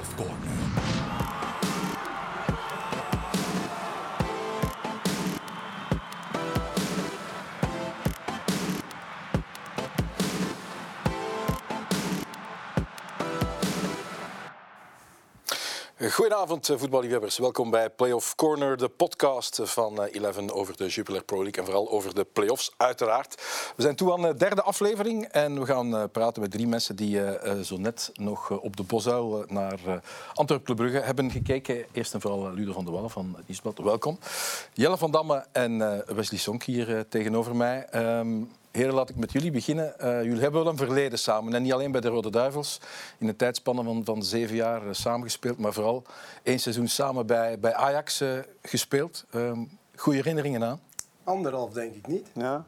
Playoff Corner. Goedenavond eh, voetballiefhebbers. Welkom bij Playoff Corner, de podcast van eh, Eleven over de Jupiler Pro League en vooral over de playoffs uiteraard. We zijn toe aan de derde aflevering en we gaan eh, praten met drie mensen die eh, eh, zo net nog eh, op de Bosuil eh, naar eh, Antwerp Club Brugge hebben gekeken. Eerst en vooral eh, Ludo van der Wallen van Nieuwsblad, welkom. Jelle van Damme en eh, Wesley Sonk hier eh, tegenover mij. Ehm, Heren, laat ik met jullie beginnen. Eh, jullie hebben wel een verleden samen. En niet alleen bij de Rode Duivels, in een tijdspanne van, van zeven jaar uh, samengespeeld, maar vooral één seizoen samen bij, bij Ajax uh, gespeeld. Um, goede herinneringen aan? Anderhalf, denk ik niet. Ja.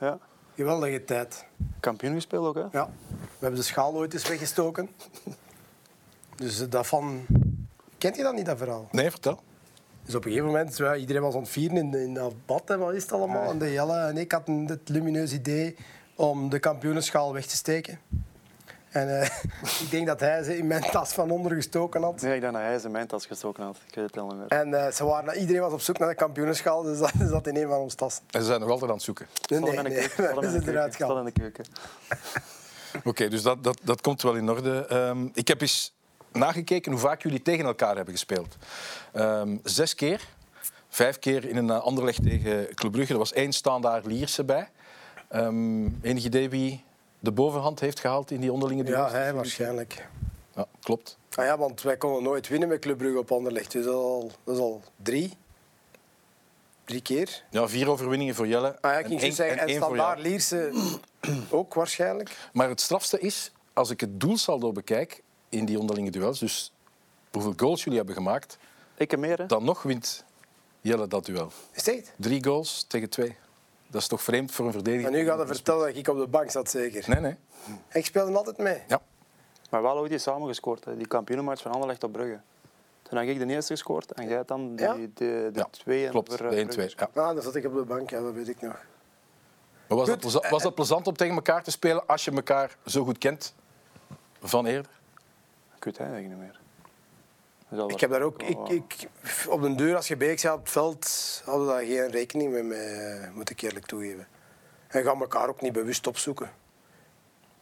ja. Geweldige tijd. Kampioen gespeeld ook, hè? Ja. We hebben de schaal ooit eens weggestoken. Dus dat van... Kent je dat niet, dat verhaal? Nee, vertel. Dus op een gegeven moment, ja, iedereen was aan het vieren in, in dat bad, en wat is het allemaal? En de Jelle en ik hadden het lumineus idee om de kampioenenschaal weg te steken. En uh, ik denk dat hij ze in mijn tas van onder gestoken had. Nee, ik denk dat hij ze in mijn tas gestoken had. Ik weet het helemaal niet meer. En uh, ze waren, iedereen was op zoek naar de kampioenenschaal, dus dat zat in een van ons tassen. En ze zijn nog altijd aan het zoeken? Nee, nee, nee. we zijn eruit gehaald. in de keuken. Oké, okay, dus dat, dat, dat komt wel in orde. Um, ik heb eens nagekeken hoe vaak jullie tegen elkaar hebben gespeeld. Um, zes keer. Vijf keer in een Anderlecht tegen Club Brugge. Er was één standaard Lierse bij. Um, enig idee wie de bovenhand heeft gehaald in die onderlinge duels? Ja, hij waarschijnlijk. Ja, klopt. Ah ja, want wij konden nooit winnen met Club Brugge op Anderlecht. Dus dat is al, dat is al drie. Drie keer. Ja, vier overwinningen voor Jelle. Ah ja, ik ging en, zeggen, en, en standaard Lierse ook waarschijnlijk. Maar het strafste is, als ik het doelsaldo bekijk in die onderlinge duels, dus hoeveel goals jullie hebben gemaakt, ik meer, hè? dan nog wint Jelle dat duel. Is het? Drie goals tegen twee. Dat is toch vreemd voor een verdediger? Maar nu gaat hij vertellen dat ik op de bank zat, zeker? Nee, nee. Ik speelde altijd mee. Ja. Maar wel ooit die samen gescoord, hè. die kampioenenmatch van Anderlecht op Brugge. Toen heb ik de eerste gescoord en jij dan die, ja? de, de, de ja, twee. Klopt, voor, de 1-2. Ja. Ah, dan zat ik op de bank, ja, dat weet ik nog. Maar was, dat was dat plezant om tegen elkaar te spelen als je elkaar zo goed kent van eerder? Ik weet het eigenlijk niet meer. Ik heb daar ook, ik, ik, op de deur, als je bij op het veld, hadden we daar geen rekening mee, mee, moet ik eerlijk toegeven. En gaan elkaar ook niet bewust opzoeken.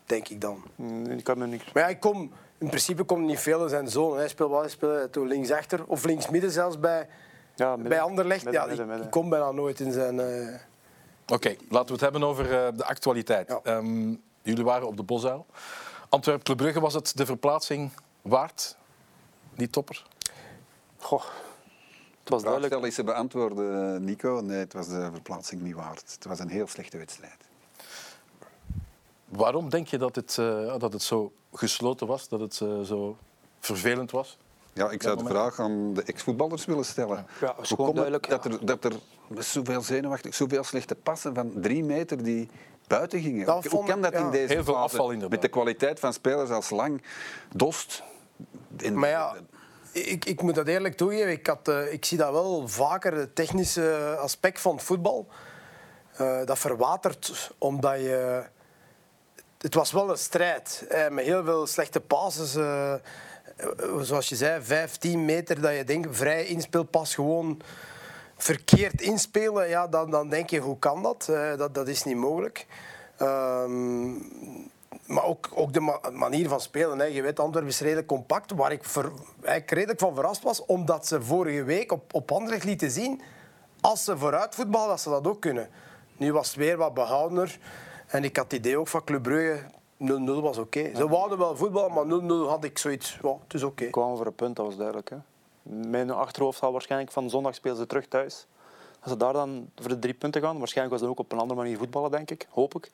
Denk ik dan. Ik kan me niks. Maar ja, ik kom, in principe komt niet veel in zijn zoon. Hij speelt wel, hij speelt toen linksachter of linksmidden zelfs bij, ja, midden, bij Anderlecht. Midden, ja, midden, ik, midden. ik, kom bijna nooit in zijn... Uh... Oké, okay, laten we het hebben over uh, de actualiteit. Ja. Um, jullie waren op de Bosuil. Antwerp Club Brugge, was het de verplaatsing waard? Die topper? Goh. Het was duidelijk. Stel is ze beantwoorden, Nico. Nee, het was de verplaatsing niet waard. Het was een heel slechte wedstrijd. Waarom denk je dat het, uh, dat het zo gesloten was, dat het uh, zo vervelend was? Ja, ik zou de vraag aan de ex-voetballers willen stellen. Ja, Hoe komt duidelijk, het dat er, dat er zoveel zenuwachtig, zoveel slechte passen van drie meter die buiten gingen? Hoe kan dat ja. in deze Heel veel fase, afval inderdaad. Met de kwaliteit van spelers als Lang, Dost... Maar ja, ik, ik moet dat eerlijk toegeven. Ik, had, uh, ik zie dat wel vaker, het technische aspect van het voetbal. Uh, dat verwatert omdat je... Het was wel een strijd, met heel veel slechte passes. Uh, zoals je zei, 15 meter dat je denkt, vrij inspeelpas, gewoon verkeerd inspelen. Ja, dan, dan denk je, hoe kan dat? dat, dat is niet mogelijk. Um, maar ook, ook de ma manier van spelen. Hè. Je weet, Antwerpen is redelijk compact. Waar ik ver, eigenlijk redelijk van verrast was, omdat ze vorige week op, op Anderlecht lieten zien, als ze vooruit voetballen, dat ze dat ook kunnen. Nu was het weer wat behoudener. En ik had het idee ook van Club Brugge, 0-0 was oké. Okay. Ze wouden wel voetballen, maar 0-0 had ik zoiets, ja, het is oké. Okay. kwamen voor een punt, dat was duidelijk. Hè. Mijn achterhoofd zal waarschijnlijk van zondag spelen ze terug thuis. Als ze daar dan voor de drie punten gaan, waarschijnlijk was het ook op een andere manier voetballen, denk ik. Hoop ik.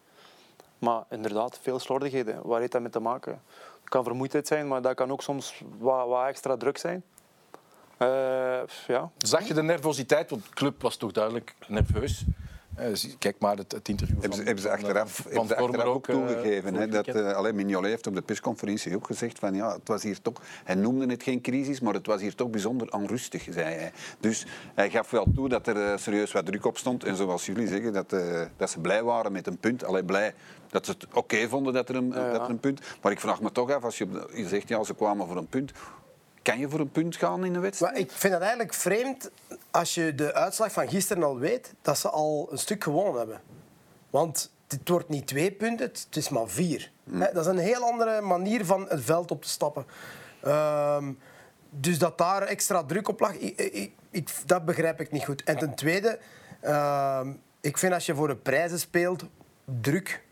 Maar inderdaad, veel slordigheden. Waar heeft dat mee te maken? Het kan vermoeidheid zijn, maar dat kan ook soms wat, wat extra druk zijn. Uh, ja. Zag je de nervositeit? Want de club was toch duidelijk nerveus. Uh, kijk maar het, het interview hebben van, ze, hebben ze achteraf, van, hebben ze achteraf ook, ook toegegeven. Hè, dat, uh, alleen Mignolet heeft op de persconferentie ook gezegd van ja, het was hier toch, hij noemde het geen crisis, maar het was hier toch bijzonder onrustig, zei hij. Dus hij gaf wel toe dat er uh, serieus wat druk op stond. En zoals jullie zeggen, dat, uh, dat ze blij waren met een punt. Alleen blij dat ze het oké okay vonden dat er, een, ja, ja. dat er een punt... Maar ik vraag me toch af, als je, je zegt ja, ze kwamen voor een punt, kan je voor een punt gaan in een wedstrijd. Maar ik vind het eigenlijk vreemd als je de uitslag van gisteren al weet dat ze al een stuk gewonnen hebben. Want het wordt niet twee punten, het is maar vier. Hè, Dat is een heel andere manier van het veld op te stappen. Ehm, dus dat daar extra druk op lag, ik, ik, ik- dat begrijp ik niet goed. En ten tweede, ehm, ik vind als je voor de prijzen speelt, druk.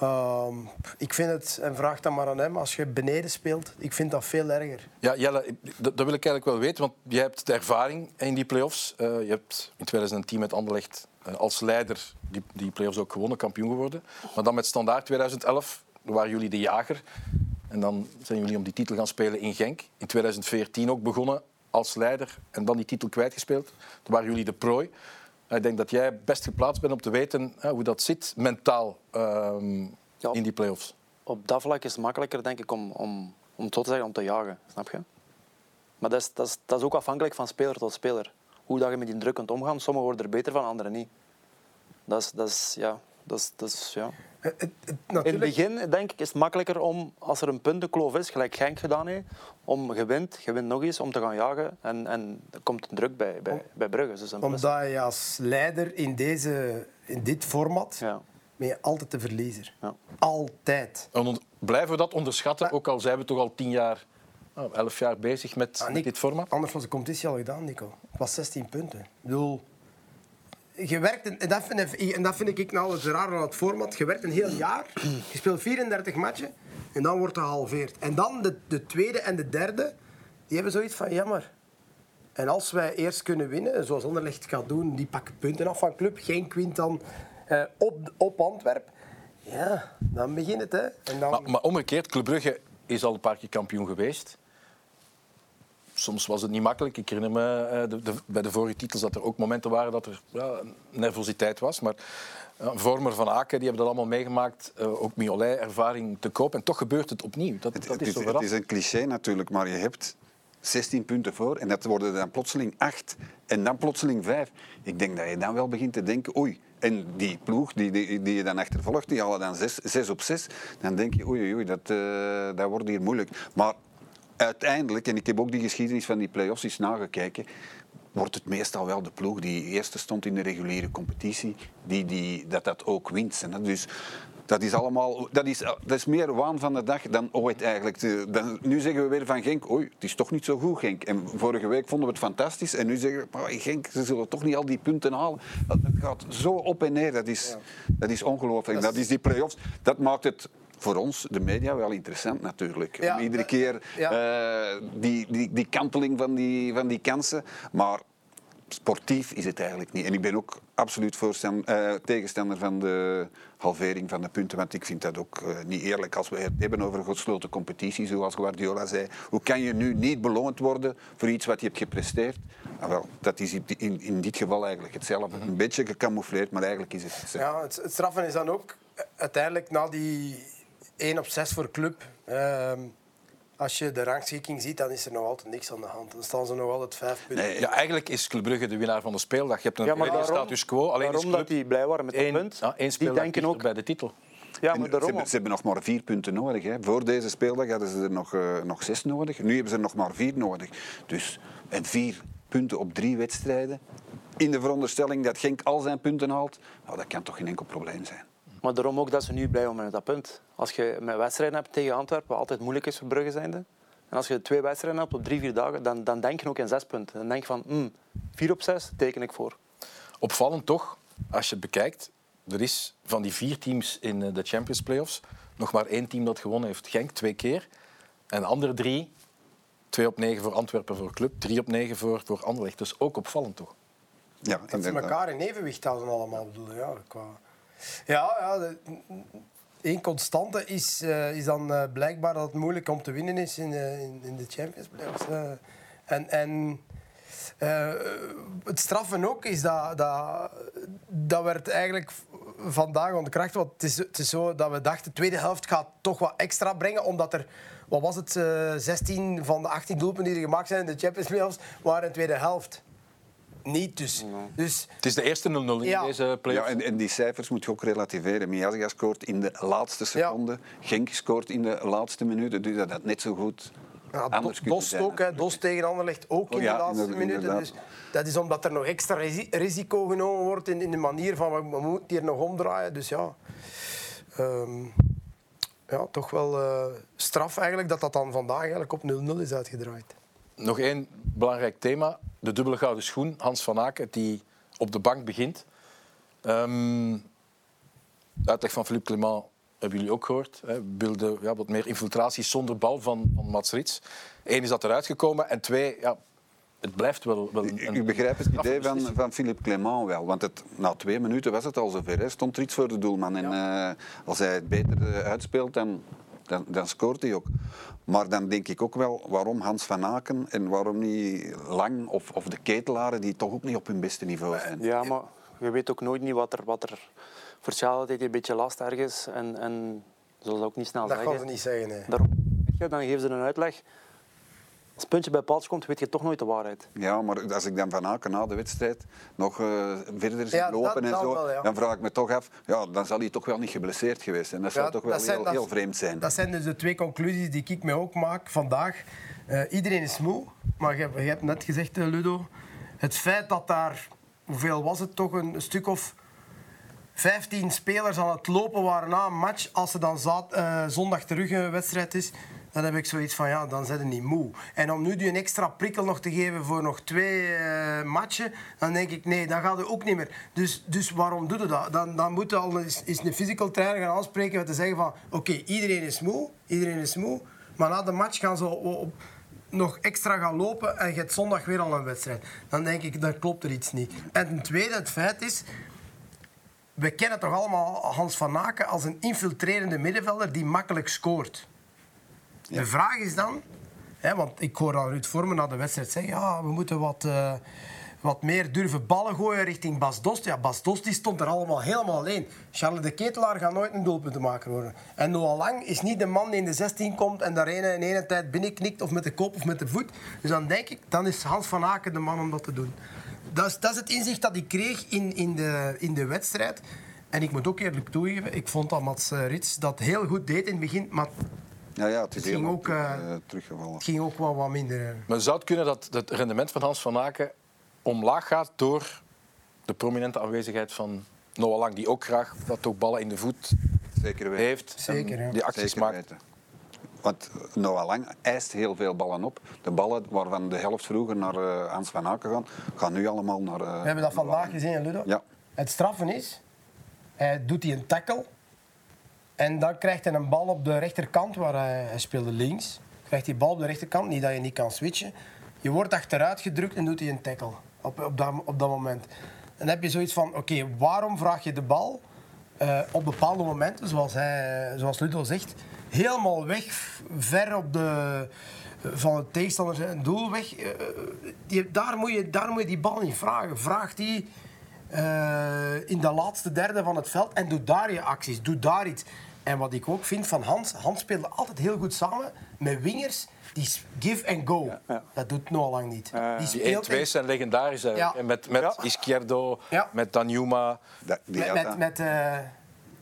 Ehm, ik vind het, en vraag dat maar aan hem, als je beneden speelt, ik vind dat veel erger. Ja, Jelle, dat wil ik eigenlijk wel weten, want jij hebt de ervaring in die play-offs. Eh, je hebt in 2010 met Anderlecht eh, als leider die, die play-offs ook gewonnen, kampioen geworden. Maar dan met Standaard 2011 waren jullie de jager. En dan zijn jullie om die titel gaan spelen in Genk. In 2014 ook begonnen als leider en dan die titel kwijtgespeeld. Toen waren jullie de prooi. Eh, Ik denk dat jij best geplaatst bent om te weten eh, hoe dat zit mentaal ehm, Ja. in die play-offs. Op dat vlak is het makkelijker, denk ik, om, om, om zo te zeggen, om te jagen. Snap je? Maar dat is, dat, is, dat is ook afhankelijk van speler tot speler. Hoe dat je met die druk kunt omgaan. Sommigen worden er beter van, anderen niet. Dat is, dat is, ja, dat is, dat is, ja. Het- het- het- In het begin denk ik, is het makkelijker om, als er een puntenkloof is, gelijk Genk gedaan heeft, om je wint, je wint nog eens, om te gaan jagen. En, en er komt een druk bij, bij, bij Brugge. Dus een Omdat je als leider in, deze, in dit format Ja. ben je altijd de verliezer. Ja. Altijd. En blijven we dat onderschatten, Maar- ook al zijn we toch al tien jaar, oh, elf jaar bezig met, Ah, Nick, dit format? Anders was de competitie al gedaan, Nico. Het was 16 punten. Ik bedoel, je werkt, en dat vind, ik- en dat vind ik nou het raar aan het format. Je werkt een heel jaar, je speelt 34 matchen en dan wordt het gehalveerd. En dan de, de tweede en de derde, die hebben zoiets van jammer. En als wij eerst kunnen winnen, zoals Anderlecht gaat doen, die pakken punten af van club, geen kwint dan eh, op, op Antwerpen. Ja, dan begint het. Hè. En dan, Maar, maar omgekeerd, Club Brugge is al een paar keer kampioen geweest. Soms was het niet makkelijk. Ik herinner me eh, de, de- bij de vorige titels dat er ook momenten waren dat er ja, nervositeit was. Maar ja, Vormer van Aken die hebben dat allemaal meegemaakt. Eh, ook Miolet, ervaring te koop. En toch gebeurt het opnieuw. Dat, Het, dat is het is een cliché natuurlijk, maar je hebt 16 punten voor en dat worden dan plotseling 8 en dan plotseling 5. Ik denk dat je dan wel begint te denken, oei. En die ploeg die, die, die je dan achtervolgt, die halen dan 6 op 6. Dan denk je, oei, oei, dat, eh, dat wordt hier moeilijk. Maar uiteindelijk, en ik heb ook die geschiedenis van die play-offs eens nagekeken, wordt het meestal wel de ploeg die eerste stond in de reguliere competitie, die, die, dat dat ook wint. En dat dus, dat is allemaal, dat is, dat is meer waan van de dag dan ooit eigenlijk. Dan, nu zeggen we weer van Genk, oei, het is toch niet zo goed Genk. En vorige week vonden we het fantastisch en nu zeggen we, maar Genk, ze zullen toch niet al die punten halen. Dat, dat gaat zo op en neer, dat is, dat is ongelooflijk. Dat is die play-offs, dat maakt het voor ons, de media, wel interessant natuurlijk. Ja, Om iedere keer ja. eh, die, die, die kanteling van die, van die kansen. Maar sportief is het eigenlijk niet. En ik ben ook absoluut eh, tegenstander van de halvering van de punten. Want ik vind dat ook eh, niet eerlijk als we het hebben over een gesloten competitie, zoals Guardiola zei. Hoe kan je nu niet beloond worden voor iets wat je hebt gepresteerd? Nou wel, dat is in, in dit geval eigenlijk hetzelfde. Een beetje gecamoufleerd, maar eigenlijk is het hetzelfde. Ja, het, het straffen is dan ook uiteindelijk na die 1 op 6 voor club. ehm, als je de rangschikking ziet, dan is er nog altijd niks aan de hand. Dan staan ze nog altijd vijf punten. Nee, Ja, eigenlijk is Club Brugge de winnaar van de speeldag. Je hebt een Ja, daarom- status quo. Alleen is Club dat die blij waren met één, punt. ja, één die denken ook... bij de titel. Ja, maar ze, daarom ze hebben nog maar vier punten nodig. Hè. Voor deze speeldag hadden ze er nog, eh, nog zes nodig. Nu hebben ze er nog maar vier nodig. Dus, en vier punten op drie wedstrijden. In de veronderstelling dat Genk al zijn punten haalt. Nou, dat kan toch geen enkel probleem zijn. Maar daarom ook dat ze nu blij zijn met dat punt. Als je met wedstrijden hebt tegen Antwerpen, wat altijd moeilijk is voor Brugge zijnde. En als je twee wedstrijden hebt op drie, vier dagen, dan, dan denk je ook in zes punten. Dan denk je van, hm, vier op zes teken ik voor. Opvallend toch, als je het bekijkt, er is van die vier teams in eh, de Champions Playoffs nog maar één team dat gewonnen heeft. Genk twee keer. En de andere drie, twee op negen voor Antwerpen voor Club, drie op negen voor, voor Anderlecht. Dus ook opvallend toch. Ja, Dat ze elkaar in evenwicht houden allemaal. Bedoel, ja, qua... ja, ja de- één constante is, eh, is dan eh, blijkbaar dat het moeilijk om te winnen is in, eh, in, de Champions Playoffs. en en het straffen ook is dat, dat, dat werd eigenlijk vandaag ontkracht. Want het is, het is zo dat we dachten, de tweede helft gaat toch wat extra brengen, omdat er, wat was het, eh 16 van de 18 doelpunten die er gemaakt zijn in de Champions Playoffs, waren in de tweede helft. Niet dus. Dus Het is de eerste 0-0 in Ja. deze Ja, playoffs. en, en die cijfers moet je ook relativeren. Miazga scoort in de laatste seconde. Genk scoort in de laatste minuten. Dus dat had net zo goed Ja, anders Do- kunnen Dost zijn, ook, hè. Dost tegen Anderlecht ook in Oh ja, de laatste inderdaad, minuten. Dus inderdaad. dat is omdat er nog extra risi- risico genomen wordt in, in de manier van we, we moeten hier nog omdraaien. Dus ja, Ehm, ja toch wel eh, straf eigenlijk dat dat dan vandaag eigenlijk op 0-0 is uitgedraaid. Nog één belangrijk thema. De dubbele gouden schoen. Hans van Aken, die op de bank begint. De uitleg van Philippe Clement hebben jullie ook gehoord. Hè. We wilden ja, wat meer infiltraties zonder bal van, van Mats Rits. Eén is dat eruit gekomen. En twee, ja, het blijft wel, wel een... Ik, begrijp het idee van, van Philippe Clement wel. Want het, na twee minuten was het al zover. Hè. Stond er iets voor de doelman. En eh, als hij het beter eh, uitspeelt, dan, dan, dan scoort hij ook. Maar dan denk ik ook wel, waarom Hans van Aken en waarom niet Lang of, of de ketelaren die toch ook niet op hun beste niveau zijn. Ja, maar je weet ook nooit niet wat er, wat er voor hij een beetje last ergens. En, en zullen ze ook niet snel Dat zeggen. gaan ze niet zeggen. Nee. Daarom, dan geven ze een uitleg. Als het puntje bij paaltje komt, weet je toch nooit de waarheid. Ja, maar als ik dan van Aken na de wedstrijd nog eh, verder zie Ja, lopen dat- en dat zo, wel, ja. dan vraag ik me toch af, ja, dan zal hij toch wel niet geblesseerd geweest zijn. Dat zou toch wel zijn- heel, dat- heel vreemd zijn. Dat zijn dus de twee conclusies die ik mij ook maak vandaag. Eh, iedereen is moe, maar je, hebt- je hebt net gezegd, eh, Ludo, het feit dat daar, hoeveel was het toch, een stuk of 15 spelers aan het lopen waren na een match, als er dan zaad- zondag terug een wedstrijd is, dan heb ik zoiets van, ja, dan zijn ze niet moe. En om nu die een extra prikkel nog te geven voor nog twee eh, matchen, dan denk ik, nee, dat gaat er ook niet meer. Dus, dus waarom doe je dat? Dan, dan moet al eens, eens een physical trainer gaan aanspreken met te zeggen van, oké, iedereen is moe, iedereen is moe, maar na de match gaan ze op- nog extra gaan lopen en je hebt zondag weer al een wedstrijd. Dan denk ik, dan klopt er iets niet. En ten tweede, het feit is, we kennen toch allemaal Hans van Aken als een infiltrerende middenvelder die makkelijk scoort. De vraag is dan, hè, want ik hoor al Ruud Vormen na de wedstrijd zeggen, ja, we moeten wat, eh, wat meer durven ballen gooien richting Bas Dost. Ja, Bas Dost die stond er allemaal helemaal alleen. Charles de Ketelaar gaat nooit een doelpunt maken worden. En Noah Lang is niet de man die in de 16 komt en daar ene in ene tijd binnenknikt of met de kop of met de voet. Dus dan denk ik, dan is Hans van Aken de man om dat te doen. Dat is, dat is het inzicht dat ik kreeg in, in, de, in de wedstrijd. En ik moet ook eerlijk toegeven, ik vond dat Mats eh, Rits dat heel goed deed in het begin, maar Ja, ja, het is Het ging ook, eh, teruggevallen. het ging ook wel wat minder. Maar zou het kunnen dat het rendement van Hans van Aken omlaag gaat door de prominente aanwezigheid van Noah Lang, die ook graag dat ook ballen in de voet Zeker weten. heeft Zeker, ja. die acties Zeker maakt. weten. Want Noah Lang eist heel veel ballen op. De ballen waarvan de helft vroeger naar eh, Hans van Aken gaan, gaan nu allemaal naar... eh, We hebben dat vandaag gezien, Ludo. Ja. Het straffen is, hij doet hij een tackle. En dan krijgt hij een bal op de rechterkant, waar hij, hij speelde links. Krijgt hij bal op de rechterkant, niet dat je niet kan switchen. Je wordt achteruit gedrukt en doet hij een tackle op, op, dat, op dat moment. Dan heb je zoiets van, oké, waarom vraag je de bal eh, op bepaalde momenten, zoals, hij, zoals Ludo zegt, helemaal weg, ver op de, van het tegenstander zijn doel weg. Eh, die, daar, moet je, daar moet je die bal niet vragen. Vraag die eh, in de laatste derde van het veld en doe daar je acties, doe daar iets. En wat ik ook vind van Hans, Hans speelde altijd heel goed samen met wingers die give and go. ja. Dat doet Noah Lang niet. die Die speelt 1-2's zijn legendarisch. Ja. En Met, met Ja. Izquierdo, Ja. met Danjuma. Da- met, met, eh,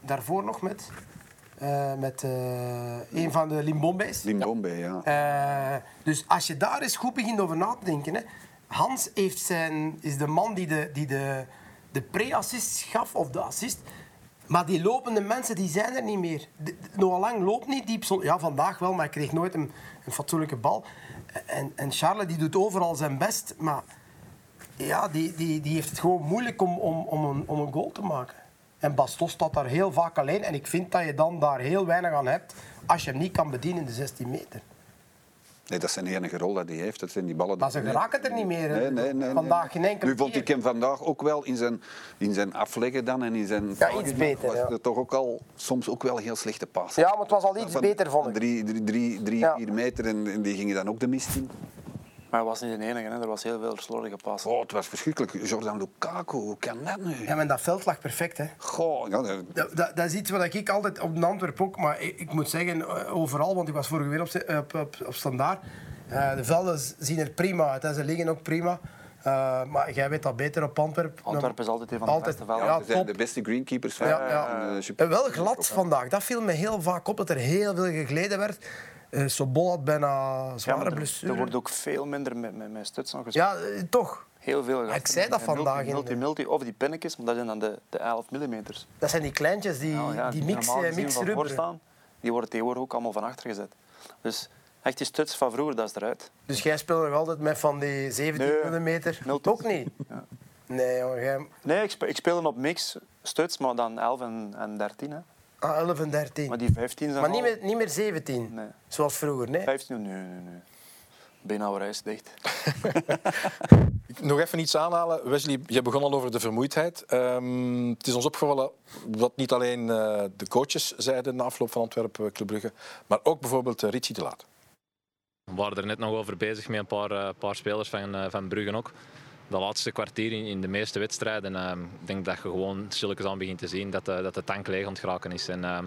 daarvoor nog met, eh, met eh, een van de Limbombe's. Limbombe, ja. Eh, dus als je daar eens goed begint over na te denken. Hè. Hans heeft zijn, is de man die de, die de, de pre-assist gaf, of de assist. Maar die lopende mensen die zijn er niet meer. Noah Lang loopt niet diep. Ja, vandaag wel, maar hij kreeg nooit een, een fatsoenlijke bal. En, en Charles die doet overal zijn best. Maar ja, die, die, die heeft het gewoon moeilijk om, om, om, een, om een goal te maken. En Bastos staat daar heel vaak alleen. En ik vind dat je dan daar heel weinig aan hebt als je hem niet kan bedienen in de 16 meter. Nee, dat is zijn enige rol dat hij heeft. Dat zijn die ballen. Maar ze geraken er niet meer. Nee, nee, nee, Vandaag geen enkele Nu vond ik hem vandaag ook wel in zijn, in zijn afleggen dan en in zijn... Ja, iets beter, Was ja. toch ook al soms ook wel heel slechte passen. Ja, maar het was al iets Van- beter, vond ik. Drie, drie, drie, drie Ja. vier meter en, en die gingen dan ook de mist in. Maar hij was niet de enige, hè. er was heel veel slordige passen. Oh, het was verschrikkelijk. Jordan Lukaku, hoe kan dat nu? Ja, maar dat veld lag perfect. Hè. Goh, ja, dat- Dat, dat, dat is iets wat ik altijd op de Antwerp ook, maar ik, ik moet zeggen eh, overal, want ik was vorige week op, op, op, op standaard. Eh, de velden zien er prima uit, ze liggen ook prima. Eh, maar jij weet dat beter op Antwerp. Antwerpen is altijd een van de Altijd, beste velden. ja, ze zijn top. de beste greenkeepers van Ja, ja. En wel glad vandaag. Dat viel me heel vaak op, dat er heel veel gegleden werd. Eh, Sobol had bijna Ja, zware maar er, blessure. er wordt ook veel minder met, met, met gespeeld. Ja, eh, toch. Heel veel. ik zei dat vandaag Multi, in multi, de- multi, of die pinnetjes, maar dat zijn dan de, de 11 mm. Dat zijn die kleintjes, die, die mix, eh, rubber. staan, die worden tegenwoordig ook allemaal van achter gezet. Dus echt die stuts van vroeger, dat is eruit. Dus jij speelt nog altijd met van die 17 Nee, mm? Ook niet? Ja. Nee, jongen. Jij... Nee, ik, spe, ik speel op mix stuts, maar dan 11 en, en 13. Hè. Ah, 11 en 13. Maar die 15 zijn Maar niet al- meer, niet meer 17, Nee. zoals vroeger. Nee? 15, nee, nee, nee. Beenhouwerij is dicht. Nog even iets aanhalen. Wesley, je begon al over de vermoeidheid. Ehm, het is ons opgevallen dat niet alleen eh, de coaches zeiden na afloop van Antwerpen Club Brugge, maar ook bijvoorbeeld uh, Richie de Laat. We waren er net nog over bezig met een paar, eh, paar spelers van, eh, van Brugge ook. De laatste kwartier in, de meeste wedstrijden. ehm, ik denk dat je gewoon stilletjes aan begint te zien dat de, dat de tank leeg aan geraken is. En, ehm,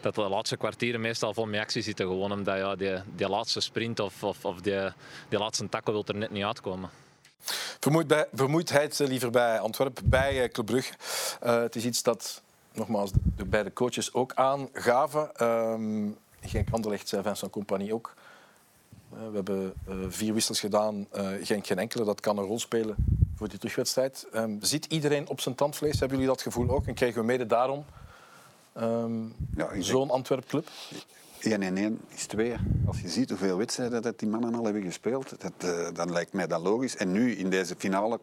dat de laatste kwartieren meestal vol met actie zitten. Gewoon omdat ja, die, laatste sprint of, of, of die, laatste tackle er net niet uitkomen. Vermoeid bij, vermoeidheid eh, liever bij Antwerpen, bij eh, Club Brugge. Eh, het is iets dat, nogmaals, de beide coaches ook aangaven. Ehm Genk Anderlecht, Vincent Compagnie ook. We hebben eh, vier wissels gedaan, eh, Genk geen enkele. Dat kan een rol spelen voor die terugwedstrijd. Ehm, zit iedereen op zijn tandvlees? Hebben jullie dat gevoel ook? En krijgen we mede daarom ehm, Ja, zo'n Antwerp-club? 1 en 1 is 2. Als je ziet hoeveel wedstrijden dat die mannen al hebben gespeeld, dat, eh, dan lijkt mij dat logisch. En nu, in deze finale,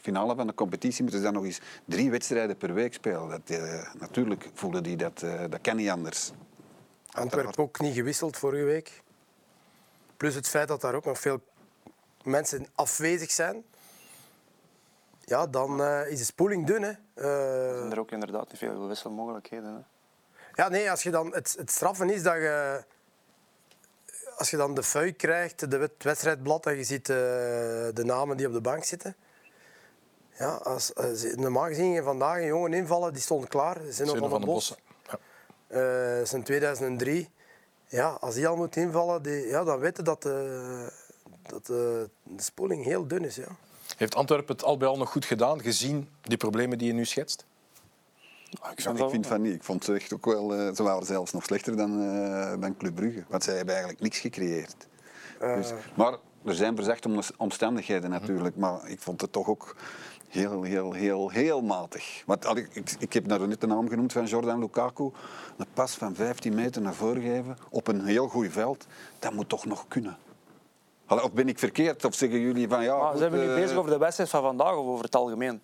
finale van de competitie, moeten ze dan nog eens drie wedstrijden per week spelen. Dat, eh, natuurlijk voelen die dat, eh, dat kan niet anders. Antwerpen ook niet gewisseld vorige week. Plus het feit dat daar ook nog veel mensen afwezig zijn. Ja, dan eh, is de spoeling dun. Hè. Er Eh, zijn er ook inderdaad niet veel wisselmogelijkheden. Hè. ja, nee, als je dan, het, het straffen is dat je... Als je dan de feuille krijgt, de wed- wedstrijdblad, en je ziet eh, de namen die op de bank zitten. Ja, als, ze- normaal gezien ging vandaag een jongen invallen, die stond klaar. Zin van, van den Bos. Bossen. Ja. Eh, dat is in 2003. Ja, als die al moet invallen, die, ja, dan weten dat, de, dat eh, de, de spoeling heel dun is. Ja. Heeft Antwerpen het al bij al nog goed gedaan, gezien die problemen die je nu schetst? Ik Ja, ik vind van niet. Ik vond ze echt ook wel, eh, ze waren zelfs nog slechter dan, eh, dan Club Brugge. Want zij hebben eigenlijk niks gecreëerd. Dus, maar er zijn verzachte om- omstandigheden natuurlijk. Maar ik vond het toch ook heel, heel, heel, heel matig. Want al- ik, ik, ik heb nou net de naam genoemd van Jordan Lukaku. Een pas van 15 meter naar voren geven op een heel goed veld. Dat moet toch nog kunnen. Allee, Of ben ik verkeerd? Of zeggen jullie van ja... Maar goed, zijn we nu eh, bezig over de wedstrijd van vandaag of over het algemeen?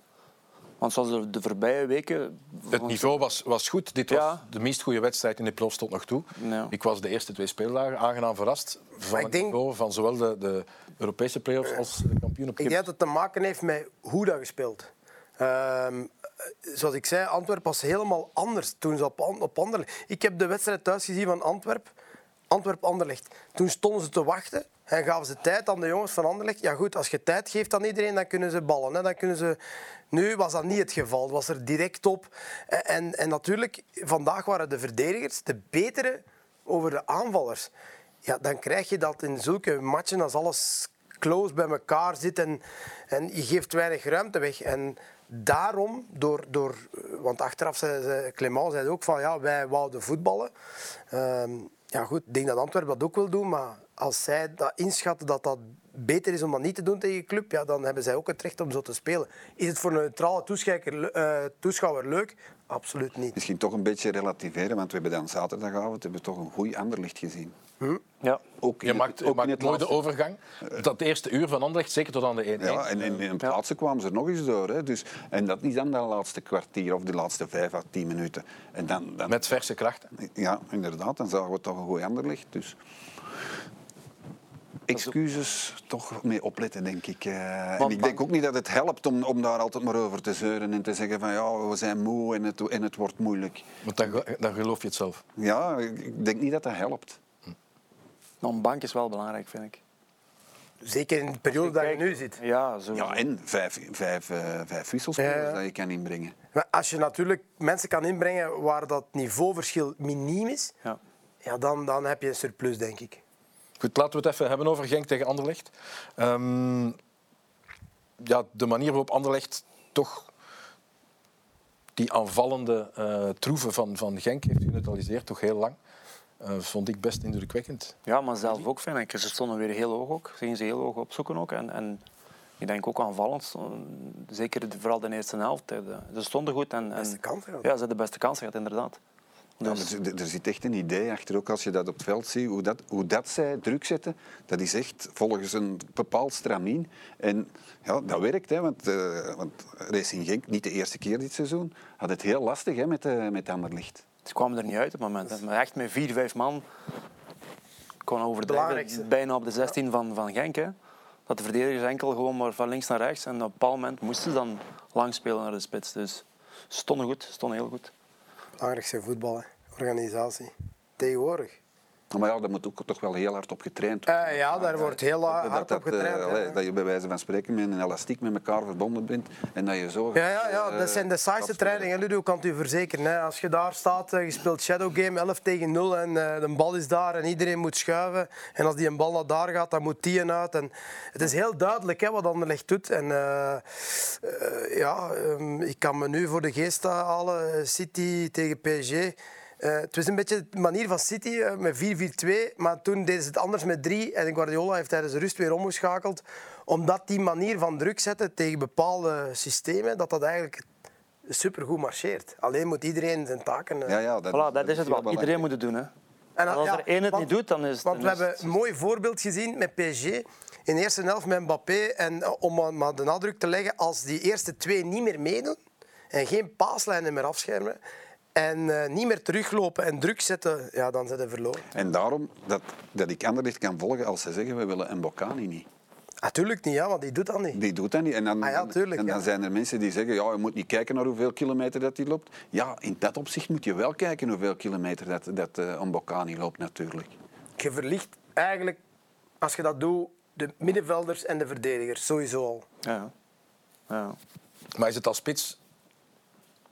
Want zoals de, de voorbije weken... Het niveau was, was goed. Dit was Ja. de meest goede wedstrijd in de play tot nog toe. Ja. Ik was de eerste twee speeldagen aangenaam verrast van het denk- niveau van zowel de, de Europese play-offs als de kampioen op Ik denk dat het te maken heeft met hoe dat gespeeld. Ehm zoals ik zei, Antwerpen was helemaal anders toen ze op, op Anderlecht. Ik heb de wedstrijd thuis gezien van Antwerpen. Antwerp-Anderlecht. Toen stonden ze te wachten en gaven ze tijd aan de jongens van Anderlecht. Ja goed, als je tijd geeft aan iedereen, dan kunnen ze ballen. Hè. Dan kunnen ze... Nu was dat niet het geval. Het was er direct op. En, en, en natuurlijk, vandaag waren de verdedigers de betere over de aanvallers. Ja, dan krijg je dat in zulke matchen als alles close bij elkaar zit en, en je geeft weinig ruimte weg. En daarom, door, door, want achteraf zei, zei Clément zei ook van ja, wij wouden voetballen. Ehm, ja goed, ik denk dat Antwerpen dat ook wil doen, maar als zij dat inschatten dat dat beter is om dat niet te doen tegen een club, ja, dan hebben zij ook het recht om zo te spelen. Is het voor een neutrale toeschouwer, eh, toeschouwer leuk? Absoluut niet. Misschien toch een beetje relativeren, want we hebben dan zaterdagavond hebben toch een goed Anderlicht gezien. Ja. Ook in Je maakt, je ook in maakt het mooi de overgang. Dat eerste uur van Anderlecht, zeker tot aan de 1-1. Ja, en, en in het laatste kwamen ze er nog eens door. Hè. Dus, en dat is dan dat laatste kwartier of de laatste vijf à tien minuten. En dan, dan, Met verse krachten. Ja, inderdaad. Dan zagen we toch een goed Anderlicht. Dus excuses toch mee opletten, denk ik. Eh, en ik denk ook niet dat het helpt om, om daar altijd maar over te zeuren en te zeggen van ja, we zijn moe en het, en het wordt moeilijk. Want dan, dan geloof je het zelf. Ja, ik ik denk niet dat dat helpt. Maar een bank is wel belangrijk, vind ik. Zeker in de periode dat je nu zit. Ja, zo. Ja, en vijf, vijf, eh, vijf wisselspelers Ja, dat je kan inbrengen. Maar als je natuurlijk mensen kan inbrengen waar dat niveauverschil miniem is, Ja. ja, dan, dan heb je een surplus, denk ik. Goed, laten we het even hebben over Genk tegen Anderlecht. Ehm, ja, de manier waarop Anderlecht toch die aanvallende eh troeven van, van Genk heeft geneutraliseerd, toch heel lang. Eh, vond ik best indrukwekkend. Ja, maar zelf ook vind ik. Ze stonden weer heel hoog ook. Ze gingen ze heel hoog opzoeken ook. En, en ik denk ook aanvallend, zeker vooral de eerste helft. Ze stonden goed. En, en, beste kans gehad. Ja, ze hadden de beste kans gehad, inderdaad. Ja, Dus, er, er zit echt een idee achter, ook als je dat op het veld ziet, hoe dat, hoe dat zij druk zetten. Dat is echt volgens een bepaald stramien. En ja, dat werkt, hè, want, eh, want Racing Genk, niet de eerste keer dit seizoen, had het heel lastig hè, met, uh, met Anderlicht. Ze kwamen er niet uit op het moment. hè. Maar echt met vier, vijf man kon overdrijven. Bijna op de 16 van, van Genk. Hè. Dat de verdedigers enkel gewoon maar van links naar rechts. En op een bepaald moment moesten ze dan lang spelen naar de spits. Dus stonden goed, stonden heel goed. Belangrijkste voetbal, hè. organisatie. Tegenwoordig. Maar ja, daar moet ook toch wel heel hard op getraind Eh, ja, daar wordt heel Dat- hard op dat, eh, getraind. ja. dat je bij wijze van spreken met een elastiek met elkaar verbonden bent en dat je zo... Ja, ja, ja, eh, dat zijn de saaiste trainingen, Ludo, kan het u verzekeren. Hè. Als je daar staat, eh, je speelt shadow game 11 tegen 0 en eh, de bal is daar en iedereen moet schuiven. En als die een bal naar daar gaat, dan moet die uit. En het is heel duidelijk hè, wat Anderlecht doet. En eh, eh, ja, ehm, ik kan me nu voor de geest halen, eh, City tegen PSG. Eh, het was een beetje de manier van City eh, met 4-4-2, maar toen deden ze het anders met 3. En Guardiola heeft tijdens de rust weer omgeschakeld. Omdat die manier van druk zetten tegen bepaalde systemen, dat dat eigenlijk supergoed marcheert. Alleen moet iedereen zijn taken... eh, Ja, ja, dat, Voilà, dat is het wat iedereen moet het doen. Hè. En als er één het want- niet doet, dan is het- Want we is hebben een mooi voorbeeld gezien met PSG. In de eerste helft met Mbappé. En om maar de nadruk te leggen, als die eerste twee niet meer meedoen en geen paaslijnen meer afschermen en eh, niet meer teruglopen en druk zetten, ja, dan zijn ze verloren. En daarom dat, dat ik Anderlicht kan volgen als ze zeggen we willen een Bocani niet. Natuurlijk niet, ja, want die doet dat niet. Die doet dat niet. En dan, Ah ja, tuurlijk, en dan ja. zijn er mensen die zeggen, ja, je moet niet kijken naar hoeveel kilometer dat hij loopt. Ja, in dat opzicht moet je wel kijken hoeveel kilometer dat, dat eh, een Bocani loopt natuurlijk. Je verlicht eigenlijk, als je dat doet, de middenvelders en de verdedigers, sowieso al. Ja. Ja. Maar is het als spits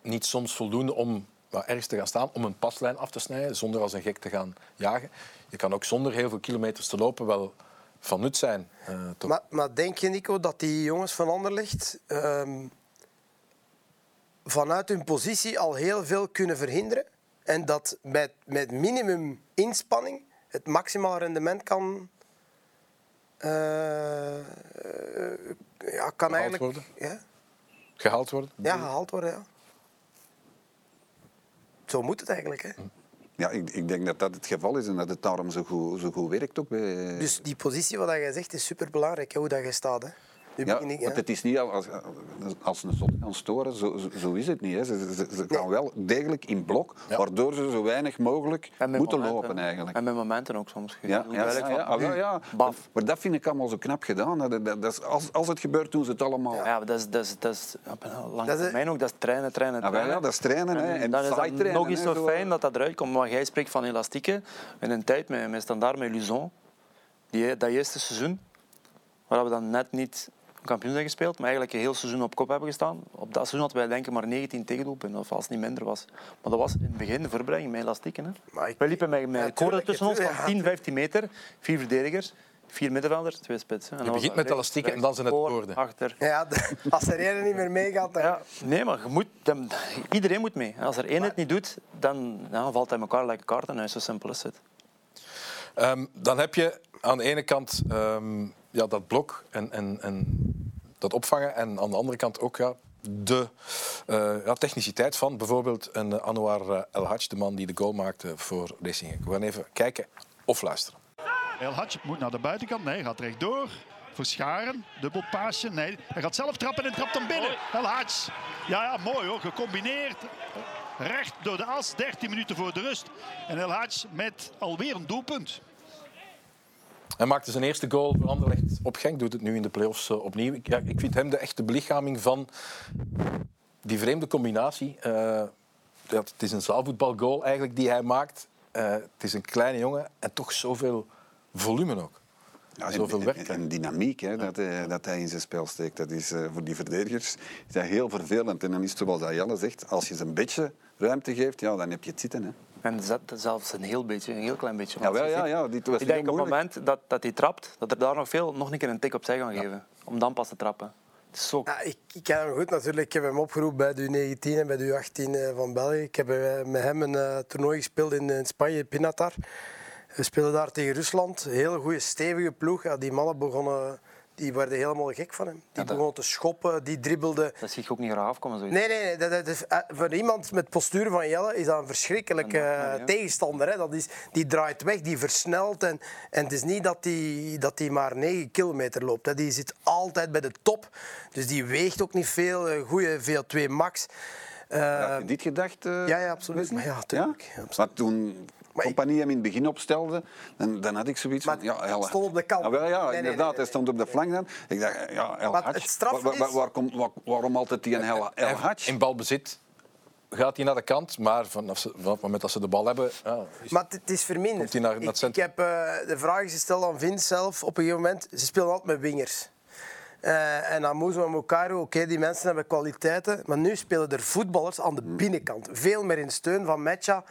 niet soms voldoende om ergens te gaan staan, om een paslijn af te snijden, zonder als een gek te gaan jagen? Je kan ook zonder heel veel kilometers te lopen wel van nut zijn. eh, toch? Maar, maar denk je, Nico, dat die jongens van Anderlecht ehm, vanuit hun positie al heel veel kunnen verhinderen? En dat met, met minimum inspanning het maximaal rendement kan, eh, ja, kan eigenlijk worden? Ja, Gehaald worden? ja, gehaald worden. Ja. Zo moet het eigenlijk. Hè? Ja, ik, ik denk dat dat het geval is en dat het daarom zo goed, zo goed werkt ook bij... Dus die positie, wat jij zegt, is superbelangrijk, hè, hoe dat je staat. Hè? Ja, want het is niet al- als, als een zot kan storen, zo, zo, is het niet. Hè. Ze, ze, ze gaan wel degelijk in blok, Ja. waardoor ze zo weinig mogelijk moeten momenten. lopen eigenlijk. En met momenten ook soms. Ja, ja, ja, ah. Baf. Maar dat vind ik allemaal zo knap gedaan. Dat, dat, dat is, als, als het gebeurt, doen ze het allemaal. Ja, maar dat is, dat is, dat is op een lange Dat is- termijn ook. Dat is trainen, trainen, Ah, trainen. ja, dat is trainen. Hè. En En dan is trainen, nog eens zo zo. fijn dat dat eruit komt. Maar jij spreekt van elastieken. In een tijd met, met standaard, met Luzon, die, dat eerste seizoen, waar we dan net niet kampioen zijn gespeeld, maar eigenlijk een heel seizoen op kop hebben gestaan. Op dat seizoen hadden wij denk ik maar 19 tegendoelpunten, of als het niet minder was. Maar dat was in het begin de voorbereiding met elastieken. Hè. Maar ik- Wij liepen met, met Ja, koorden tussen ons van ja, 10, 15 meter, vier verdedigers, vier middenvelders, twee spitsen. En dan was begint met elastieken en dan zijn het koorden. Achter. Ja, de- als er één niet meer meegaat, dan... Ja, nee, maar je moet, dan- iedereen moet mee. Als er één het niet doet, dan ja, valt hij elkaar lekker kaart in huis. Zo simpel is het. Ehm, dan heb je aan de ene kant ehm, ja, dat blok en, en, en dat opvangen. En aan de andere kant ook ja, de eh, ja, techniciteit van bijvoorbeeld een eh, Anouar eh, El Hadj, de man die de goal maakte voor Racing. We gaan even kijken of luisteren. El Hadj moet naar de buitenkant. Nee, gaat rechtdoor. Verscharen, dubbel paasje. Nee, hij gaat zelf trappen en trapt hem binnen. El Hadj. Ja, ja, mooi hoor. Gecombineerd. Recht door de as. 13 minuten voor de rust. En El Hadj met alweer een doelpunt. Hij maakte zijn eerste goal voor Anderlecht op Genk, doet het nu in de play-offs eh, opnieuw. Ik, ja, ik vind hem de echte belichaming van die vreemde combinatie. Eh, het is een zaalvoetbalgoal eigenlijk die hij maakt. Eh, het is een kleine jongen en toch zoveel volume ook. Ja, Zoveel en- werk, en, dynamiek hè, dat, hij, dat hij in zijn spel steekt. Dat is voor die verdedigers is dat heel vervelend. En dan is het zoals Jelle zegt, als je ze een beetje ruimte geeft, ja, dan heb je het zitten. Hè. En zet zelfs een heel beetje, een heel klein beetje. Ja, wel, ja, ja, dit was ik denk op het moment dat, dat hij trapt, dat er daar nog veel, nog een keer een tik opzij gaan geven. Om dan pas te trappen. Het Zo... Ja, ik, ik ken hem goed natuurlijk. Ik heb hem opgeroepen bij de U19 en bij de U18 eh, van België. Ik heb eh, met hem een uh, toernooi gespeeld in, in Spanje, Pinatar. We speelden daar tegen Rusland. Een hele goede, stevige ploeg. Ja, die mannen begonnen die werden helemaal gek van hem. Die Ja, dat- begonnen te schoppen, die dribbelden. Dat zie ik ook niet graag afkomen. Zoiets. Nee, nee, nee dat, dat is, eh, voor iemand met postuur van Jelle is dat een verschrikkelijke eh, ja. tegenstander. Hè. Dat is, die draait weg, die versnelt. En, en het is niet dat die, dat die maar 9 kilometer loopt. Hè. Die zit altijd bij de top. Dus die weegt ook niet veel. Een goede VO2 max. Eh, Had je dit gedacht? eh, ja, ja, absoluut. Maar ja, tuurlijk. Ja, absoluut. Maar toen Compagnie hem in het begin opstelde, dan, dan had ik zoiets Maar van... Ja, het El- stond op de kant. Ah, wel, ja, Nee, nee, inderdaad. nee, Hij stond op de flank dan. Ik dacht, ja, El Maar Hadj. het straf Waar- waar- is- waar komt- waar- waarom altijd die een El, El Hadj? In balbezit gaat hij naar de kant, maar vanaf, ze- vanaf het moment dat ze de bal hebben... Ja, is- Maar het- is verminderd. Komt hij naar- naar het ik, heb eh, de vraag gesteld aan Vince zelf op een gegeven moment. Ze spelen altijd met wingers. Eh, en Amuzo en Mokaru, oké, die mensen hebben kwaliteiten. Maar nu spelen er voetballers aan de binnenkant. Veel meer in steun van Mecha.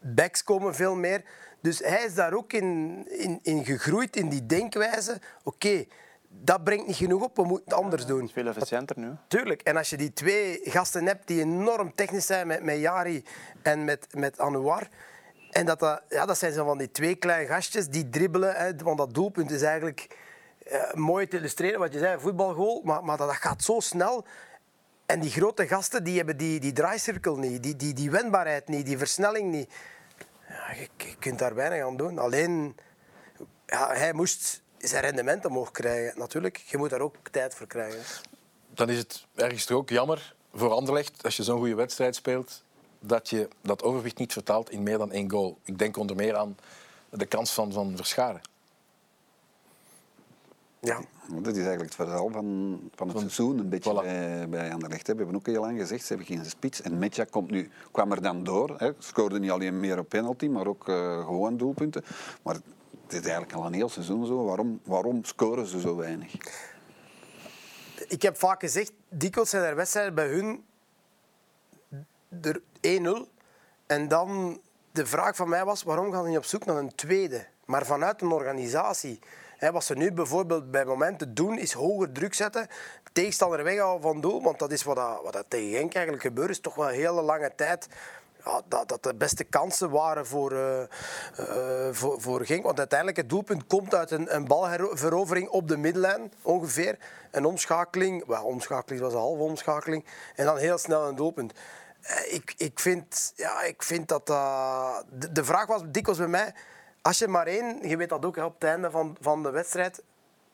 Backs komen veel meer. Dus hij is daar ook in, in, in gegroeid, in die denkwijze. Oké, dat brengt niet genoeg op, we moeten het anders doen. Veel efficiënter nu. Tuurlijk. En als je die twee gasten hebt die enorm technisch zijn met, met Jari en met, met Anouar. En dat, dat, ja, dat zijn zo van die twee kleine gastjes die dribbelen. Hè, want dat doelpunt is eigenlijk eh, mooi te illustreren. Wat je zei, voetbalgoal. Maar, maar dat, gaat zo snel. En die grote gasten die hebben die, die draaicirkel niet. Die, die, die wendbaarheid niet. Die versnelling niet. Ja, je, je kunt daar weinig aan doen. Alleen, ja, hij moest zijn rendement omhoog krijgen. Natuurlijk, je moet daar ook tijd voor krijgen. dan is het ergens toch ook jammer voor Anderlecht, als je zo'n goede wedstrijd speelt, dat je dat overwicht niet vertaalt in meer dan één goal. Ik denk onder meer aan de kans van, van Verscharen. Ja. Dat is eigenlijk het verhaal van, van het seizoen een beetje Voilà. bij, bij Anderlecht. hè. We hebben ook heel lang gezegd, ze hebben geen spits. En Metja komt nu, kwam er dan door. Hè. Scoorde niet alleen meer op penalty, maar ook eh, gewoon doelpunten. Maar het is eigenlijk al een heel seizoen zo. Waarom, waarom scoren ze zo weinig? Ik heb vaak gezegd, dikwijls zijn er wedstrijden bij hun er 1-0. En dan de vraag van mij was, waarom gaan ze niet op zoek naar een tweede? Maar vanuit een organisatie. Wat ze nu bijvoorbeeld bij momenten doen, is hoger druk zetten. Tegenstander weghouden van doel. Want dat is wat, dat, wat dat tegen Genk eigenlijk gebeurt. is toch wel een hele lange tijd ja, dat, dat de beste kansen waren voor, eh, eh, voor, voor Genk. Want uiteindelijk het doelpunt komt uit een, een balverovering op de middenlijn, ongeveer. Een omschakeling, wel, omschakeling was een halve omschakeling. En dan heel snel een doelpunt. Eh, Ik, ik, vind, ja, ik vind dat... de vraag was dikwijls bij mij... Als je maar één, je weet dat ook hè, op het einde van, van de wedstrijd,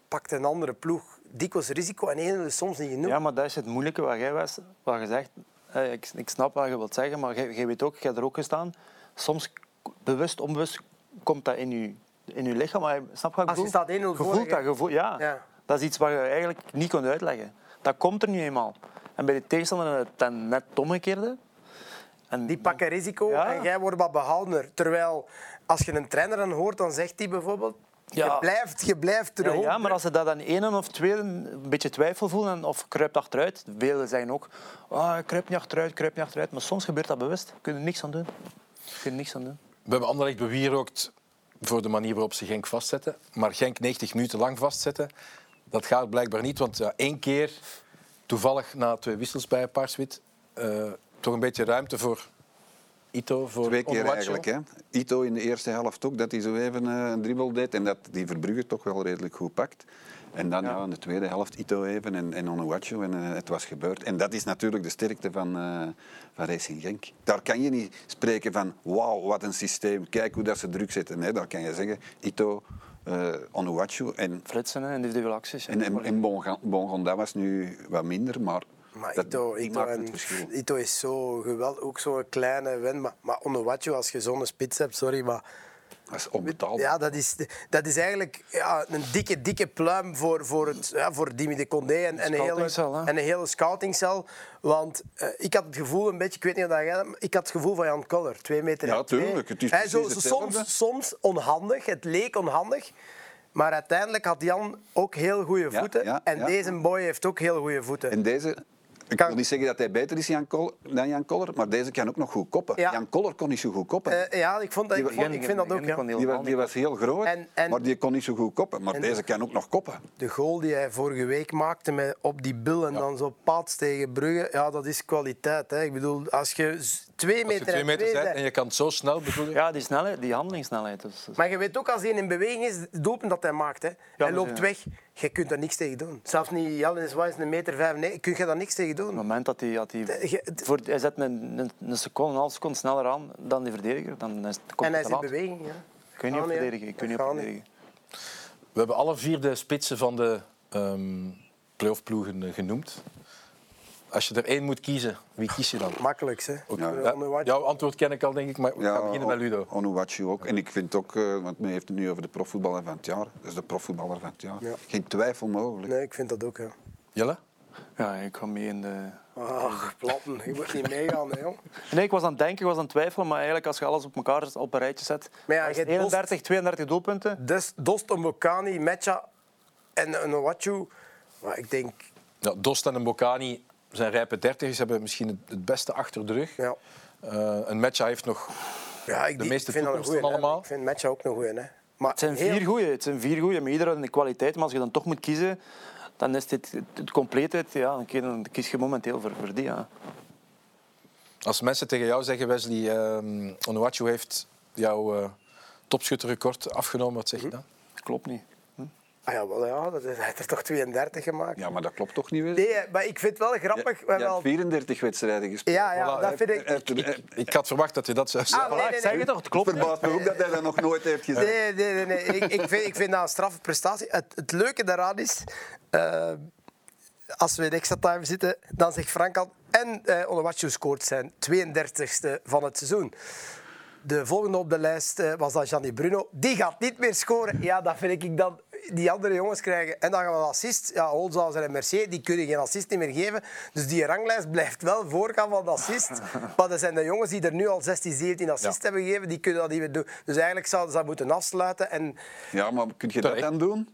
pakt een andere ploeg dikwijls risico en één is soms niet genoeg. Ja, maar dat is het moeilijke wat jij was, wat je zegt. Ik, ik snap wat je wilt zeggen, maar jij, jij weet ook, je hebt er ook gestaan. Soms, bewust, onbewust, komt dat in je, in je lichaam. Maar snap wat ik Als je staat 1-0 Je voor, voelt hè? dat, je voelt- ja. Ja. Dat is iets wat je eigenlijk niet kunt uitleggen. Dat komt er nu eenmaal. En bij de tegenstander het dan net het omgekeerde. En Die pakken risico Ja. en jij wordt wat behoudener. Terwijl als je een trainer dan hoort, dan zegt hij bijvoorbeeld... Ja. Je blijft, je blijft er Ja, maar als ze dat dan één of twee een beetje twijfel voelen of kruipt achteruit. Velen zeggen ook, ah, kruip niet achteruit, kruip niet achteruit. Maar soms gebeurt dat bewust. Daar kun je niks aan doen. Daar kun je niks aan doen. We hebben Anderlecht bewierookt voor de manier waarop ze Genk vastzetten. Maar Genk 90 minuten lang vastzetten, dat gaat blijkbaar niet. Want ja, één keer, toevallig na twee wissels bij Paarswit, eh, toch een beetje ruimte voor Ito, voor Twee keer eigenlijk. Hè. Ito in de eerste helft ook, dat hij zo even eh, een dribbel deed. En dat die Verbrugge toch wel redelijk goed pakt. En dan ja. in de tweede helft Ito even en, en Onuachu. En eh, het was gebeurd. En dat is natuurlijk de sterkte van, eh, van Racing Genk. Daar kan je niet spreken van wauw, wat een systeem. Kijk hoe dat ze druk zetten. Nee, daar kan je zeggen Ito, eh Onuachu en, Flitsen, hè, individuele acties. en, en, en Bongonda was nu wat minder. Maar, Maar dat, Ito, Ito, en, is zo geweldig, ook zo'n kleine wen. Maar, maar Onuachu, als je zo'n spits hebt, sorry, maar... Dat is onbetaalbaar. Ja, dat is, dat is eigenlijk ja, een dikke, dikke pluim voor, voor, het, ja, voor Dimi de Condé en, en, een hele, hè? en een hele scoutingcel. Want eh, ik had het gevoel, een beetje, ik weet niet of dat jij ik had het gevoel van Jan Koller, twee meter Ja, tuurlijk, het is Hij zo, soms, soms onhandig, het leek onhandig. Maar uiteindelijk had Jan ook heel goede Ja, voeten. ja, en ja. deze boy heeft ook heel goede voeten. En deze Ik wil niet zeggen dat hij beter is Jan Kol- dan Jan Koller, maar deze kan ook nog goed koppen. Ja. Jan Koller kon niet zo goed koppen. Eh, ja, ik, vond dat, ik, Die- vond, ik vind dat ook. Ja. die, was, die was heel groot, En- en- maar die kon niet zo goed koppen. Maar en- deze kan ook nog koppen. De goal die hij vorige week maakte met op die bil en dan zo paats tegen Brugge, ja, dat is kwaliteit. Hè. Ik bedoel, als je twee Als meter, je twee en meter twee bent bent- en je kan het zo snel bedoelen. Ja, die snelheid, die handelingssnelheid. Dus, Maar je weet ook als hij in beweging is, het doelpunt dat hij maakt. Hè. hij loopt ja. weg, je kunt daar niks tegen doen. Zelfs niet Jelle is een meter vijf, nee, kun je daar niks tegen doen. Op het moment dat hij... Dat hij, De- voor, hij zet een, een, een seconde, een half seconde sneller aan dan die verdediger. Dan is het, komt en hij is in beweging. Ja. Kun je niet op Gaan niet, hè. verdedigen. Je niet Dat op verdedigen. We hebben alle vier de spitsen van de ehm playoff ploegen eh, genoemd. Als je er één moet kiezen, wie kies je dan? Makkelijk, hè. Ja. Ja, wat- Jouw antwoord ken ik al, denk ik, maar we gaan beginnen met Ludo. Onuwachu ook. En ik vind ook, eh, want men heeft het nu over de profvoetballer van het jaar. Dus de profvoetballer van het jaar. Ja. Geen twijfel mogelijk. Nee, ik vind dat ook. Ja. Jelle? Ja, ik ga mee in de... Ach, platten. Je moet niet meegaan, hè, jong. Nee, ik was aan het denken, ik was aan het twijfelen, maar eigenlijk als je alles op elkaar op een rijtje zet... Maar ja, dan is je het hebt Dost- 31, 32 doelpunten. Dus Dost, Mbokani, Mecha en een Wachu. Maar ik denk, Ja, Dost en Mbokani zijn rijpe dertigers, hebben misschien het- beste achter de rug. ja. Eh, een Mecha heeft nog... Ja, ik, De meeste ik vind een toekomst goeie, van allemaal. hè. Ik vind Mecha ook een goeie. Hè. Maar Het zijn heel- vier goeie, het zijn vier goeie, met iedereen de kwaliteit. Maar als je dan toch moet kiezen, dan is dit het, compleetheid. Ja, dan kies- je momenteel voor, voor die. Ja. Als mensen tegen jou zeggen, Wesley, ehm Onuachu heeft jouw eh, topschutterrecord afgenomen, wat zeg je dan? Klopt niet. Ah, ja, wel, ja, dat is, hij heeft er toch 32 gemaakt. Ja, maar dat klopt toch niet weer? Nee, maar ik vind het wel grappig. we Je hebben hebt al- 34 wedstrijden gespeeld. Ja, ja, Voilà, dat vind ik... Heeft er- Ik, ik had verwacht dat je dat zou zeggen. Ah, nee, nee, zeg nee. het toch, het klopt verbaast me ook dat hij dat nog nooit heeft gezegd. Nee, nee, nee. nee. Ik, ik, vind, ik vind dat een straffe prestatie. Het, het leuke daaraan is, eh, als we in extra time zitten, dan zegt Frank al... En eh Onuachu scoort zijn 32e van het seizoen. De volgende op de lijst eh, was dan Gianni Bruno. Die gaat niet meer scoren. Ja, dat vind ik dan... Die andere jongens krijgen... En dan gaan we de assist. Ja, en Mercier, die kunnen geen assist niet meer geven. Dus die ranglijst blijft wel voorgaan van de assist. Maar dat zijn de jongens die er nu al 16, 17 assists Ja. hebben gegeven. Die kunnen dat niet meer doen. Dus eigenlijk zouden ze dat moeten afsluiten. En, Ja, maar kun je dat Terecht. dan doen?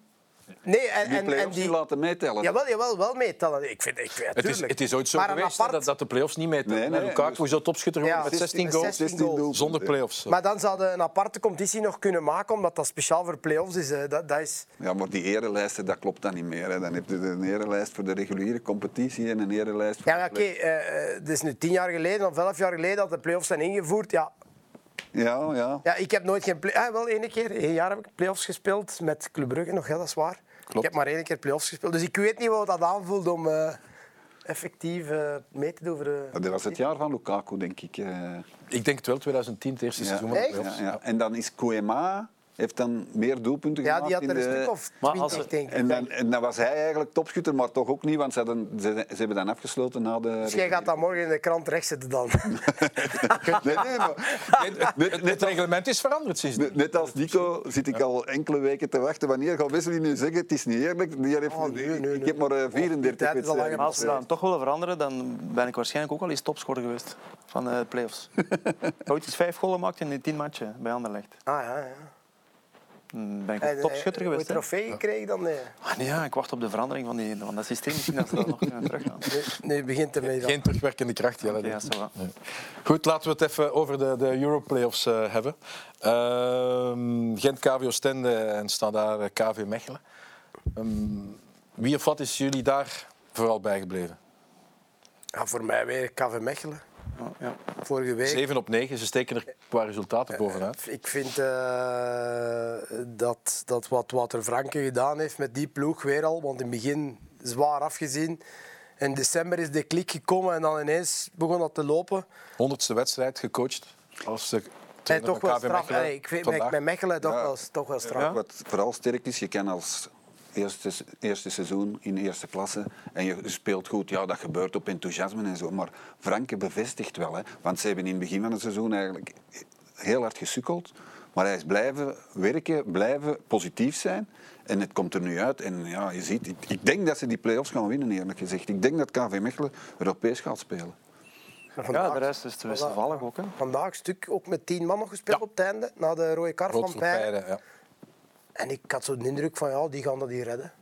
Nee, en, Die en, en play-offs die... niet laten meetellen? Jawel, jawel, wel meetellen. Ik vind, ik vind, Het is, het is ooit zo Maar geweest apart- dat, dat de play-offs niet meetellen. Nee, nee, Lukaku dus- is zo topschutter Ja, met 16 met goals. 16 goals. Zonder play-offs. Maar dan zouden een aparte competitie nog kunnen maken, omdat dat speciaal voor play-offs is. Dat, dat is... Ja, maar die erenlijsten, dat klopt dan niet meer. Hè. Dan heb je een erenlijst voor de reguliere competitie en een erenlijst voor... Ja, oké, eh, eh, het is nu tien jaar geleden of elf jaar geleden dat de play-offs zijn ingevoerd. Ja, Ja, ja. ja ik heb nooit geen play ah, wel één keer. Één jaar heb ik play-offs gespeeld met Club Brugge nog, ja, dat is waar. Ik heb maar één keer play-offs gespeeld. Dus ik weet niet wat dat aanvoelt om eh, effectief eh, mee te doen. Voor, de- Dat was het jaar van Lukaku, denk ik. eh. Ik denk het wel, 2010, het eerste Ja. seizoen van de Echt? ja. En dan is Koema, heeft dan meer doelpunten ja, gemaakt. die had in er een de- stuk of twintig, denk ik. En dan, en dan was hij eigenlijk topschutter, maar toch ook niet, want ze, hadden, ze, ze hebben dan afgesloten na de... Dus jij gaat dat morgen in de krant rechtzetten dan. Nee, nee, maar Het, reglement is veranderd sinds net, net als Nico zit ik al enkele weken te wachten. Wanneer gaat Wesley nu zeggen, het is niet eerlijk, die heeft, Oh, nee, nee, nee. ik heb maar eh, 34 tijd is al lang wedstrijden. Maar als ze dat toch willen veranderen, dan ben ik waarschijnlijk ook al eens topscorer geweest van de play-offs. Ooit eens vijf goals gemaakt in die tien matchen bij Anderlecht. Ah ja, ja. Dan ben ik ook eh, topschutter Hoe geweest. hè. trofee gekregen dan? Nee. Ah, nee, ja, ik wacht op de verandering van, die, van dat systeem. Misschien dat ze dat nog kunnen teruggaan. Nu, nu begint ermee. dan. Geen terugwerkende kracht. Jelle. Ja, zo. Goed, laten we het even over de, de Europlayoffs eh hebben. Ehm, Gent, KV Oostende en Standaard eh, KV Mechelen. Ehm, wie of wat is jullie daar vooral bijgebleven? Ja, voor mij weer KV Mechelen. Ja, ja. Vorige week. 7 op 9, ze steken er qua resultaten bovenuit. Ik vind eh, dat, dat wat Wouter Franke gedaan heeft met die ploeg weer al, want in het begin zwaar afgezien. In december is de klik gekomen en dan ineens begon dat te lopen. Honderdste wedstrijd gecoacht als de En trainer toch wel straf. Mechelen Allee, ik vind vandaag. met Mechelen toch, Ja. wel, toch wel straf. Wat vooral sterk is, je kan als eerste, eerste seizoen in eerste klasse en je speelt goed, ja, dat gebeurt op enthousiasme en zo. Maar Franke bevestigt wel, hè, want ze hebben in het begin van het seizoen eigenlijk heel hard gesukkeld. Maar hij is blijven werken, blijven positief zijn. En het komt er nu uit. En ja, je ziet, ik, ik denk dat ze die play-offs gaan winnen, eerlijk gezegd. Ik denk dat KV Mechelen Europees gaat spelen. Maar ja, vandaag- de rest is te wisselvallig ook. Hè. Vandaag stuk ook met tien man nog gespeeld Ja. op het einde, na de rode kar van. Pijren, ja. En ik had zo de indruk van, ja, die gaan dat hier redden.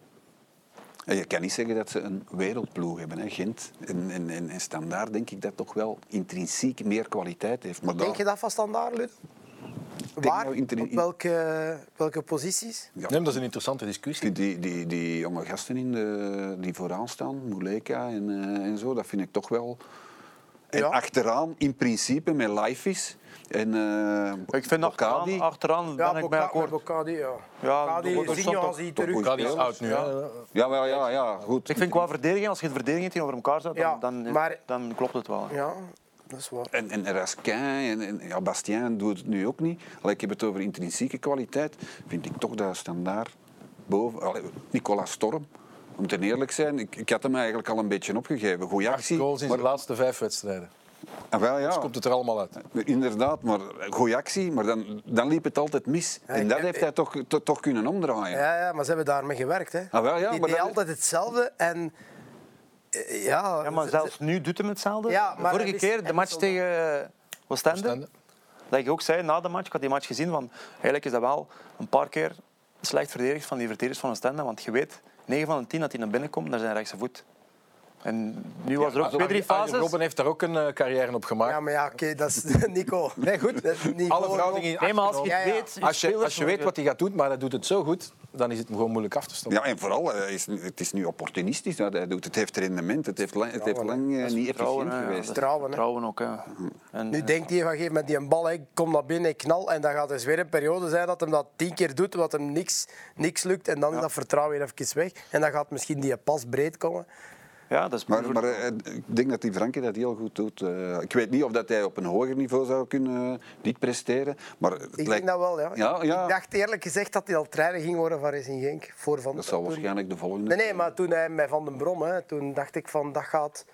En je kan niet zeggen dat ze een wereldploeg hebben. Hè. Gent en, en, en, en Standaard denk ik dat toch wel intrinsiek meer kwaliteit heeft. Maar Denk je dat van standaard, Ludo? Waar? nou Op welke, welke posities? Ja. Nee, dat is een interessante discussie. Die, die, die, die jonge gasten in de, die vooraan staan, Muleka en, eh, en zo, dat vind ik toch wel. En Ja. achteraan, in principe, met life is. En, eh, Ik vind achteraan, Bocadi, achteraan ben Ja, ik bij akkoord. Bocadi, ja. Ja, Bocadi, Zinho toch- als hij terug... die is oud nu. Hè. Ja, wel, ja, ja, goed. Ik vind qua verdediging, als je het verdediging tegenover elkaar zet, dan, dan, maar- dan klopt het wel. Ja, dat is waar. En, en Raskin en, en ja, Bastien doet het nu ook niet. Allee, ik heb het over intrinsieke kwaliteit. Vind ik toch dat standaard boven. Allee, Nicolas Storm, om te eerlijk zijn, ik, ik had hem eigenlijk al een beetje opgegeven. Goeie Acht actie. goals in maar, de laatste vijf wedstrijden. Ah, wel, ja, Dus komt het er allemaal uit. Inderdaad, maar goeie actie, maar dan, dan liep het altijd mis. Ja, en dat heeft hij toch, toch, toch kunnen omdraaien. Ja, ja, maar ze hebben daarmee gewerkt. Hè. Ah, wel, ja, die maar deed dat- altijd hetzelfde en... eh, Ja, Ja, maar ze- zelfs nu doet hem hetzelfde. Ja, maar Vorige is- keer, de match tegen Oostende, Oostende. dat ik ook zei na de match, ik had die match gezien, van, eigenlijk is dat wel een paar keer slecht verdedigd van die verdedigers van Oostende, want je weet, 9 van de 10 dat hij naar binnen komt, naar zijn rechtse voet. En nu was er ook twee, drie Arjen fases. Robben heeft daar ook een eh, carrière op gemaakt. Ja, maar ja, oké, dat is Nico. Nee, goed. Dat is Nico. Alle verhoudingen in Nee, maar als je genomen. Ja, ja. weet... Als je, als je weet wat hij gaat doen, maar hij doet het zo goed, dan is het gewoon moeilijk af te stoppen. Ja, en vooral, eh, is, het is nu opportunistisch dat hij doet. Het heeft rendement, het heeft lang, het heeft lang eh, niet efficiënt geweest. hè. Vertrouwen ook, ja. En, Nu denkt hij van gegeven met die een bal, ik kom naar binnen, ik knal. En dan gaat er weer een periode zijn dat hem dat tien keer doet, wat hem niks, niks lukt. En dan is dat vertrouwen weer even weg. En dan gaat misschien die pas breed komen. Ja, dat is Maar, maar eh, ik denk dat die Frankie dat heel goed doet. Eh, ik weet niet of dat hij op een hoger niveau zou kunnen eh, dit presteren. Maar Ik lijkt- denk dat wel, ja. Ja, ja. Ik dacht eerlijk gezegd dat hij al trainer ging worden van Racing Genk. Voor van Dat zal toen- waarschijnlijk de volgende... Nee, nee, maar toen hij met Van den Brom, hè, toen dacht ik van dat gaat...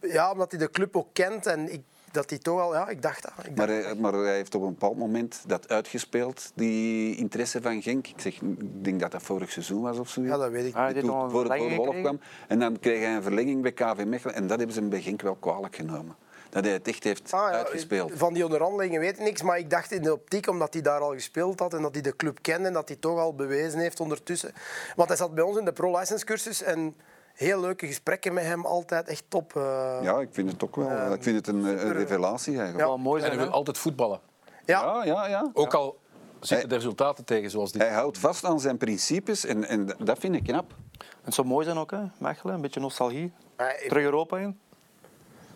Ja, omdat hij de club ook kent en ik, dat hij toch al... Ja, ik dacht dat. Ik Maar dacht, hij, maar hij heeft op een bepaald moment dat uitgespeeld, die interesse van Genk. Ik, zeg, ik denk dat dat vorig seizoen was of zo. ja, dat weet ik. Ah, Toen voor het kwam. En dan kreeg hij een verlenging bij KV Mechelen. En dat hebben ze hem bij Genk wel kwalijk genomen. Dat hij het echt heeft Ah, ja, uitgespeeld. Van die onderhandelingen weet ik niks, maar ik dacht in de optiek, omdat hij daar al gespeeld had en dat hij de club kende en dat hij toch al bewezen heeft ondertussen. Want hij zat bij ons in de pro-license cursus en heel leuke gesprekken met hem, altijd echt top. eh. Ja, ik vind het ook wel. ik vind het een, een revelatie eigenlijk. wel mooi En zijn. hij wil altijd voetballen. ja. Ja, ja, ja. Ook al zitten de resultaten tegen zoals dit. Hij houdt vast aan zijn principes en, en dat vind ik knap. Het zou mooi zijn ook, hè? Mechelen, een beetje nostalgie. Ik- Terug Europa in.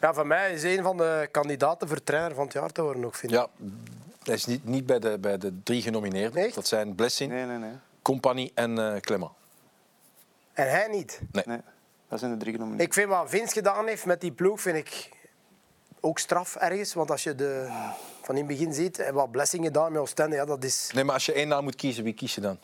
Ja, van mij is een van de kandidaten voor trainer van het jaar te worden, ook, vind ik. Ja, hij is niet, niet bij, de, bij de drie genomineerden. Echt? Dat zijn Blessing, Nee, nee, nee. Compagnie en eh Clement. En hij niet. nee. Dat zijn de drie genomineerd. Ik vind wat Vince gedaan heeft met die ploeg, vind ik ook straf ergens. Want als je de, van in het begin ziet, en wat Blessing gedaan met Oostende, ja, dat is... Nee, maar als je één naam moet kiezen, wie kies je dan?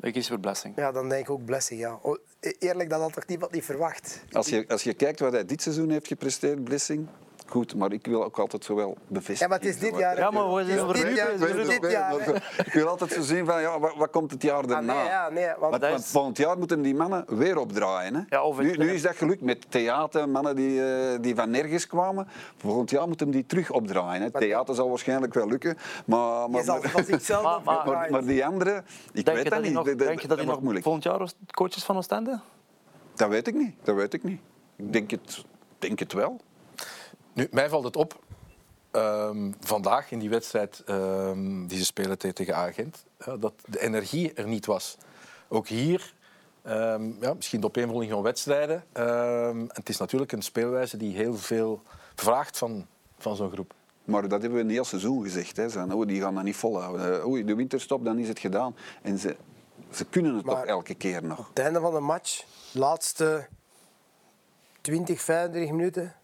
Ik kies voor Blessing. Ja, dan denk ik ook Blessing, ja. E- Eerlijk, dat had toch niemand niet verwacht. Als je, als je kijkt wat hij dit seizoen heeft gepresteerd, Blessing, goed, maar ik wil ook altijd zo wel bevestigen. Ja, maar het is dit jaar. hè. Ja, maar we zijn over dit jaar, het, dit jaar. Ik wil altijd zo zien van, ja, wat, wat komt het jaar Ah, daarna? nee, ja, nee, want, volgend jaar moeten die mannen weer opdraaien. Hè? Ja, nu, nu is dat gelukt met theater, mannen die, eh, die van nergens kwamen. Volgend jaar moeten die terug opdraaien. Hè? Theater zal waarschijnlijk wel lukken. Maar, maar, Maar- maar- opdraaien. maar, maar die anderen, ik Denk weet dat niet. nog, Dat- denk je dat hij wordt nog moeilijk. volgend jaar coaches van Oostende? Dat weet ik niet. Dat weet ik niet. Ik denk het, denk het wel. Nu, mij valt het op, ehm, vandaag in die wedstrijd ehm, die ze spelen te- tegen Agent, ja, dat de energie er niet was. Ook hier, ehm, ja, misschien de opeenvolging van wedstrijden. ehm, en het is natuurlijk een speelwijze die heel veel vraagt van, van zo'n groep. Maar dat hebben we een heel seizoen gezegd. Hè. Zo, oh, die gaan dat niet volhouden. Eh, Oei, de winterstop, dan is het gedaan. En ze, ze kunnen het Maar- toch elke keer nog. Op het einde van de match, de laatste 20, 25 minuten,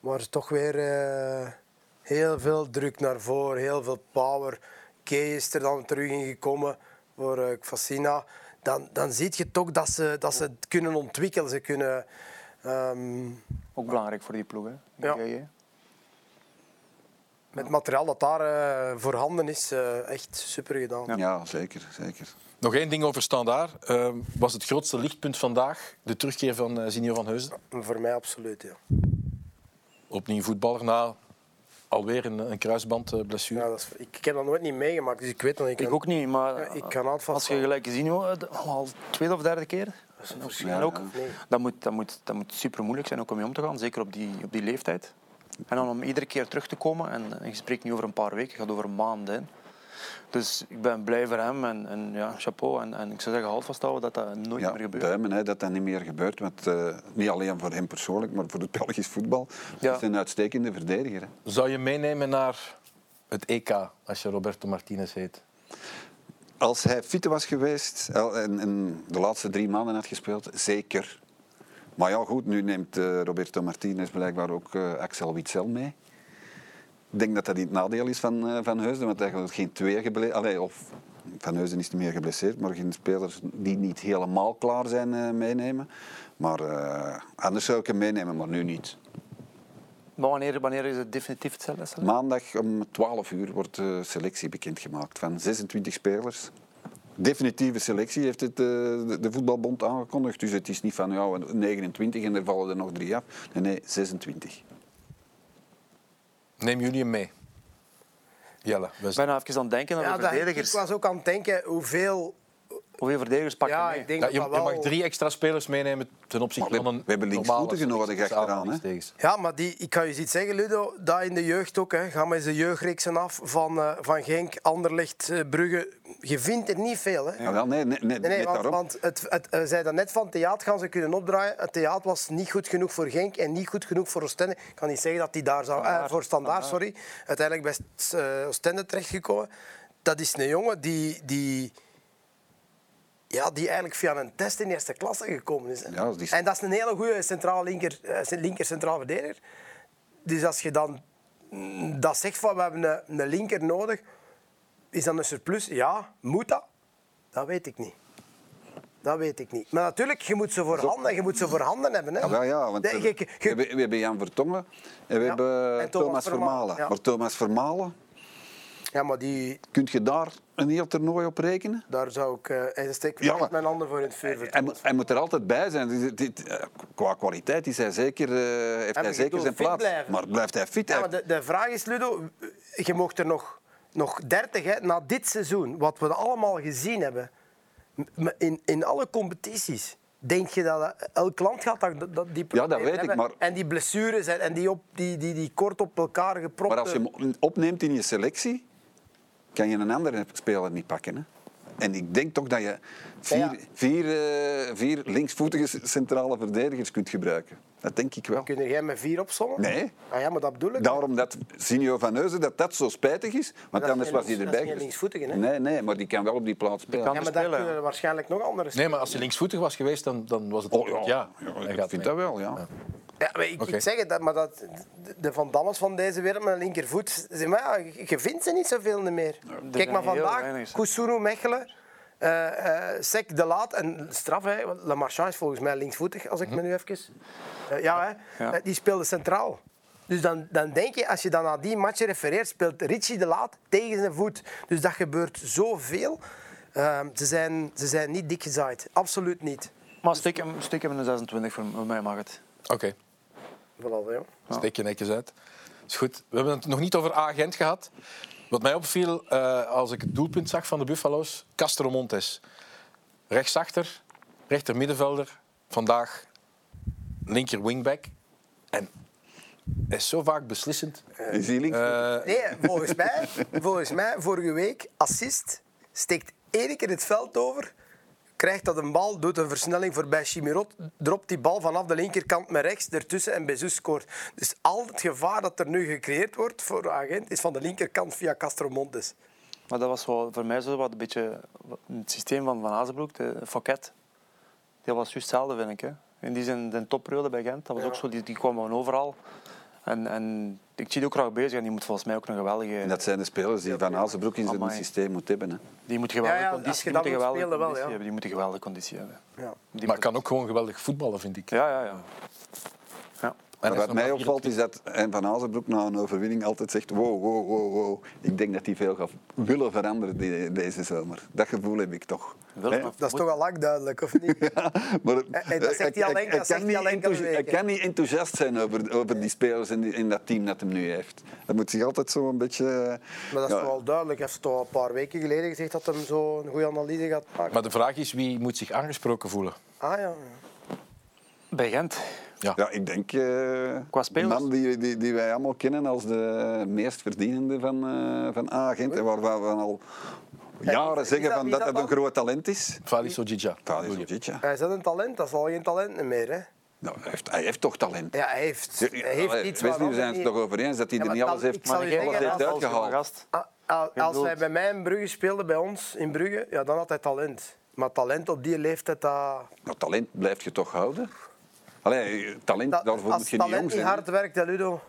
was toch weer eh, heel veel druk naar voren, heel veel power. Kay is er dan terug in gekomen voor uh, Fascina. Dan, dan zie je toch dat ze, dat ze het kunnen ontwikkelen. Ze kunnen... ehm, Ook belangrijk voor die ploeg, hè? Ja. Met het materiaal dat daar eh, voorhanden is, eh, echt super gedaan. Ja, zeker. zeker. Nog één ding over Standaard. Ehm, was het grootste lichtpunt vandaag de terugkeer van uh, Zinio van Heusden? Voor mij absoluut, ja. Opnieuw voetballer na alweer een, een kruisbandblessure. Ja, dat is, ik, ik heb dat nooit niet meegemaakt, dus ik weet dat ik... Ik ook niet, maar Ja, ik kan als vast je gelijk gezien wordt, al tweede of derde keer, Ja, ook, Nee. dat, moet, dat, moet, dat moet super moeilijk zijn ook om mee om te gaan, zeker op die, op die leeftijd. En dan om iedere keer terug te komen, en, en je spreekt niet over een paar weken, je gaat over maanden. Dus ik ben blij voor hem en, en ja, chapeau. En, en ik zou zeggen, houd vasthouden dat dat nooit Ja, meer gebeurt. duimen hè, dat dat niet meer gebeurt. Want, eh, niet alleen voor hem persoonlijk, maar voor het Belgisch voetbal. Ja. Hij is een uitstekende verdediger. Hè. Zou je meenemen naar het EK als je Roberto Martinez heet? Als hij fit was geweest en de laatste drie maanden had gespeeld, zeker. Maar ja, goed, nu neemt eh, Roberto Martinez blijkbaar ook eh, Axel Witsel mee. Ik denk dat dat niet het nadeel is van eh, Van Heusden, want hij gaat geen twee geblesseerd... Of Van Heusden is niet meer geblesseerd, maar geen spelers die niet helemaal klaar zijn eh, meenemen. Maar eh, anders zou ik hem meenemen, maar nu niet. Maar wanneer, wanneer is het definitief hetzelfde? Maandag om 12 uur wordt de selectie bekendgemaakt van 26 spelers. Definitieve selectie heeft het, de, de voetbalbond aangekondigd. Dus het is niet van ja, 29 en er vallen er nog drie af. Nee, nee 26. Neem jullie hem mee? Jelle, we Ik ben nou even aan het denken aan Ja, de dat, ik was ook aan het denken hoeveel... Hoeveel verdedigers pak je Ja, mee? ik denk Ja, dat je, dat je wel... mag drie extra spelers meenemen ten opzichte van een we hebben linksvoetigen nodig achteraan, hè? Ja, maar die, ik kan je iets zeggen, Ludo. Dat in de jeugd ook. Hè. Ga maar eens de jeugdreeksen af van, eh, van Genk, Anderlecht, eh, Brugge. Je vindt er niet veel. Hè. Ja, wel, nee, nee, nee, Nee, want, daarom. want het, het, we zeiden net van theater gaan ze kunnen opdraaien. Het theater was niet goed genoeg voor Genk en niet goed genoeg voor Oostende. Ik kan niet zeggen dat die daar zou... eh, Standaard. voor standaard, sorry. Uiteindelijk bij eh, Oostende terechtgekomen. Dat is een jongen die... die ja, die eigenlijk via een test in eerste klasse gekomen is. Ja, die En dat is een hele goede centraal linker, eh, linker centraal verdediger. Dus als je dan mm, dat zegt van we hebben een, een linker nodig, is dat een surplus? Ja, moet dat? Dat weet ik niet. Dat weet ik niet. Maar natuurlijk, je moet ze voor handen, je moet ze voor handen hebben. Hè. Ja, ja, want we, hebben, we hebben Jan Vertongen en we Ja, hebben en Thomas, Thomas Vermalen. Vermalen, ja. Maar Thomas Vermalen, ja, maar die, kun je daar een heel toernooi op rekenen? daar zou ik... Uh, hij steekt Ja, maar- mijn handen voor in het vuur. Hij, moet- hij moet er altijd bij zijn. Dit- dit- eh, qua kwaliteit is hij zeker, eh, heeft hij zeker bedoelt zijn plaats. blijven. Maar blijft hij fit? Ja, maar de, de vraag is, Ludo, je mocht er nog, nog 30 hè, na dit seizoen, wat we allemaal gezien hebben, in, in alle competities. Denk je dat elk land gaat dat, dat die Ja, dat weet ik, maar- En die blessures en, en die, op, die, die, die kort op elkaar gepropte... Maar als je hem opneemt in je selectie, kan je een andere speler niet pakken. Hè? En ik denk toch dat je vier, Ja. vier, eh, vier linksvoetige centrale verdedigers kunt gebruiken. Dat denk ik wel. Kun je jij met vier opzommen? Nee. Ah, ja, maar dat bedoel ik. Daarom dat Sinjo van Heuzen dat dat zo spijtig is, want dat is anders was hij erbij dat is geen linksvoetige, hè? Nee, nee, maar die kan wel op die plaats spelen. kan- ja, maar spelen, daar kunnen er waarschijnlijk nog andere Nee, maar als hij linksvoetig was geweest, dan, dan was het Oh ja. ja, ik vind mee. dat wel, ja. Ja, maar ik, zeg het, dat- maar dat, de- Van Dammes van deze wereld met een linkervoet, zeg maar, ja, je- vindt ze niet zoveel meer. Kijk maar vandaag. Koussourou, Mechelen, eh eh Sek de Laat en straf, hè, want Le Marchand is volgens mij linksvoetig, als ik me nu even... Eh, ja, hè, Ja. die speelde centraal. Dus dan, dan denk je, als je dan naar die match refereert, speelt Richie de Laat tegen zijn voet. Dus dat gebeurt zoveel. Eh, ze, zijn, ze zijn niet dik gezaaid. Absoluut niet. Maar steek hem, steek hem in de 26, voor voor mij mag het. Oké, Voilà, ja. steek je netjes uit. Is goed. We hebben het nog niet over agent gehad. Wat mij opviel eh, als ik het doelpunt zag van de Buffalo's, Castro Montes. Rechtsachter, rechter middenvelder, vandaag linker wingback. En hij is zo vaak beslissend. Is hij links? Eh, Nee, volgens mij, volgens mij, vorige week, assist, steekt één keer het veld over, krijgt dat een bal, doet een versnelling voorbij Chimirot, dropt die bal vanaf de linkerkant met rechts ertussen en Bezus scoort. Dus al het gevaar dat er nu gecreëerd wordt voor de agent is van de linkerkant via Castro Montes. Maar dat was wel voor mij zo wat een beetje het systeem van Van Azenbroek, de Fouquet. Die was juist hetzelfde, vind ik. Hè. In die zin, de topperiode bij Gent, dat was ook zo, die, die kwam overal. En, en ik zie die ook graag bezig en die moet volgens mij ook een geweldige... En dat zijn de spelers die Van Azenbroek in zijn Amai. systeem moet hebben. Hè. Die moet geweldige Ja, ja, als conditie, je die dat moet moet geweldige spelen wel, hebben. Die moet een geweldige conditie hebben. Ja. Die maar moet- kan ook gewoon geweldig voetballen, vind ik. Ja, ja, ja. Maar wat mij opvalt is dat en Van Azenbroek na een overwinning altijd zegt wow, wow, wow, wow. Ik denk dat hij veel gaat willen veranderen die- deze zomer. Dat gevoel heb ik toch. Wil Hè? maar- Dat is toch al lang duidelijk, of niet? Maar, En- en dat zegt hij al enkel- dat kan zegt hij al niet hij kan enthousiast zijn over, over die spelers in, die- dat team dat hem nu heeft. Dat moet zich altijd zo een beetje... Maar dat is ja, toch wel duidelijk. Hij heeft toch een paar weken geleden gezegd dat hij zo een goede analyse gaat maken. Maar de vraag is, wie moet zich aangesproken voelen? Ah ja. Bij Gent. Ja, ik denk eh Qua de man die, die, die wij allemaal kennen als de meest verdienende van, eh van A-agent. En waarvan we al jaren is zeggen dat- van dat dat dat een dan? groot talent is. Falis Ojija. Thadis Ojic, ja. Hij is dat een talent, dat is al geen talent meer. Hè? Nou, hij, heeft, hij heeft toch talent. Ja, hij heeft, hij Ja, heeft allee, iets Wesley, we zijn het toch over eens dat hij Ja, er niet alles heeft, Maar alles heeft als- uitgehaald. Ah, Als hij bij mij in Brugge speelde, bij ons in Brugge, ja, dan had hij talent. Maar talent op die leeftijd, dat, Nou, talent blijf je toch houden? Allee, talent, dat daarvoor als moet je niet jong hard werkt, hè, Ludo.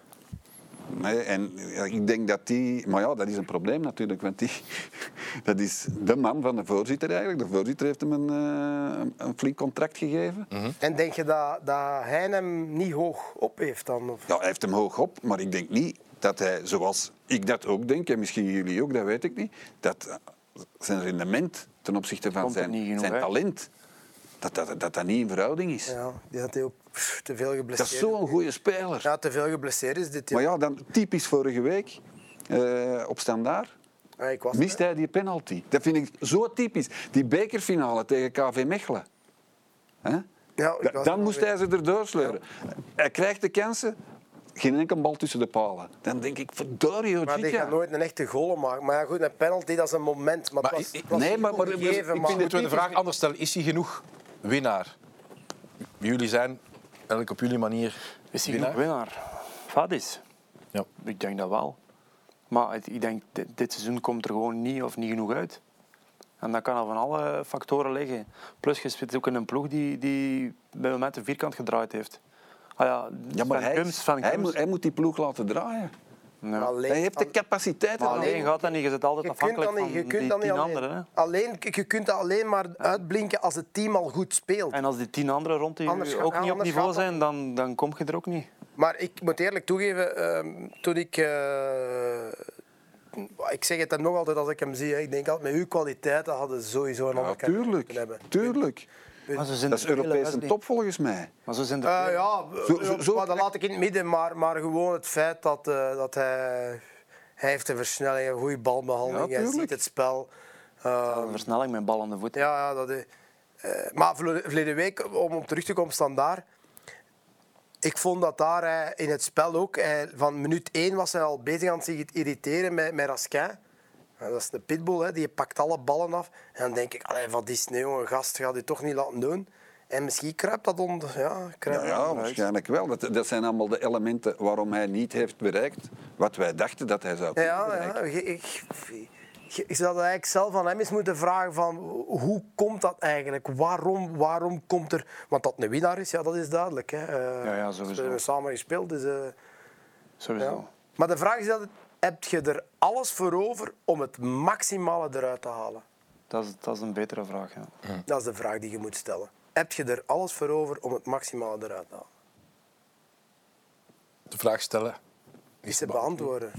Nee, en ja, ik denk dat die... Maar ja, dat is een probleem natuurlijk. Want die, dat is de man van de voorzitter eigenlijk. De voorzitter heeft hem een, eh, een, flink contract gegeven. En denk je dat, dat hij hem niet hoog op heeft dan? Of? Ja, hij heeft hem hoog op, maar ik denk niet dat hij, zoals ik dat ook denk, en misschien jullie ook, dat weet ik niet, dat zijn rendement ten opzichte van zijn, talent, dat dat, dat dat niet in verhouding is. Ja, die had hij ook te veel Dat geblesseerd. is zo'n goede speler. Ja, te veel geblesseerd is dit. Maar ja, dan typisch vorige week eh, op standaard. Ja, ik was Mist hij die penalty? Dat vind ik zo typisch. Die bekerfinale tegen KV Mechelen. Hè? Ja, ik Da- was Dan moest hij ze erdoor sleuren. Hij krijgt de kansen, geen enkel bal tussen de palen. Dan denk ik, verdorie, Maar die gaat nooit een echte goal maken. Maar ja, goed, een penalty, dat is een moment. Maar, Maar het was, ik- het was nee, maar- maar- gegeven, ik vind maar- het- Moeten we de vraag anders stellen? Is hij genoeg winnaar? Jullie zijn eigenlijk op jullie manier Is hij winnaar. winnaar? Fadis? Ja. Ik denk dat wel. Maar het- ik denk, dit, dit seizoen komt er gewoon niet of niet genoeg uit. En dat kan al van alle factoren liggen. Plus, je zit ook in een ploeg die, die bij momenten vierkant gedraaid heeft. Ah ja, Ja, maar Sven hij, Kums, Sven hij, Kums. moet, hij moet die ploeg laten draaien. Ja. Alleen- Hij heeft de capaciteit. Maar ervan. alleen gaat dat niet. Je zit altijd Je kunt afhankelijk dat van niet, je kunt die tien alleen. anderen. Alleen. Je kunt dat alleen maar uitblinken als het team al goed speelt. En als die tien anderen rond die Anders ook niet op niveau zijn, dan, dan kom je er ook niet. Maar ik moet eerlijk toegeven, ehm, toen ik... eh, ik zeg het hem nog altijd als ik hem zie. hè. Ik denk altijd, met uw kwaliteiten hadden ze sowieso een Ja, ander kunnen hebben. tuurlijk. Maar zo zijn Dat is vele, Europees een Wesley. top volgens mij. Maar zo zijn Eh, vele. ja, Zo- zo- zo- maar dat laat ik in het midden. Maar, maar gewoon het feit dat, eh, dat hij... Hij heeft een versnelling, een goede balbehandeling. Ja, hij ziet het spel. Eh, Een versnelling met bal aan de voet. Ja, ja dat is, eh, maar verleden week, om op terug te komen standaard. Ik vond dat daar hij in het spel ook, van minuut 1 was hij al bezig aan zich te irriteren met, met Raskin. Dat is de pitbull, hè, die pakt alle ballen af. En dan denk ik, allee, wat is het, jongen, gast, gaat dit toch niet laten doen. En misschien kruipt dat onder. Ja, kruipt Ja, waarschijnlijk wel. Dat, dat zijn allemaal de elementen waarom hij niet heeft bereikt wat wij dachten dat hij zou kunnen Ja, bereiken. ja, ik, ik, ik, zou dat eigenlijk zelf aan hem eens moeten vragen van hoe komt dat eigenlijk? Waarom, waarom komt er... Want dat een winnaar is, ja, dat is duidelijk. Hè. Eh, Ja, ja, sowieso. We hebben samen gespeeld, dus... eh, Sowieso. ja. Maar de vraag is, dat, heb je er alles voor over om het maximale eruit te halen? Dat, is, dat is een betere vraag. Ja. Dat is de vraag die je moet stellen. Heb je er alles voor over om het maximale eruit te halen? De vraag stellen. Is te beantwoorden.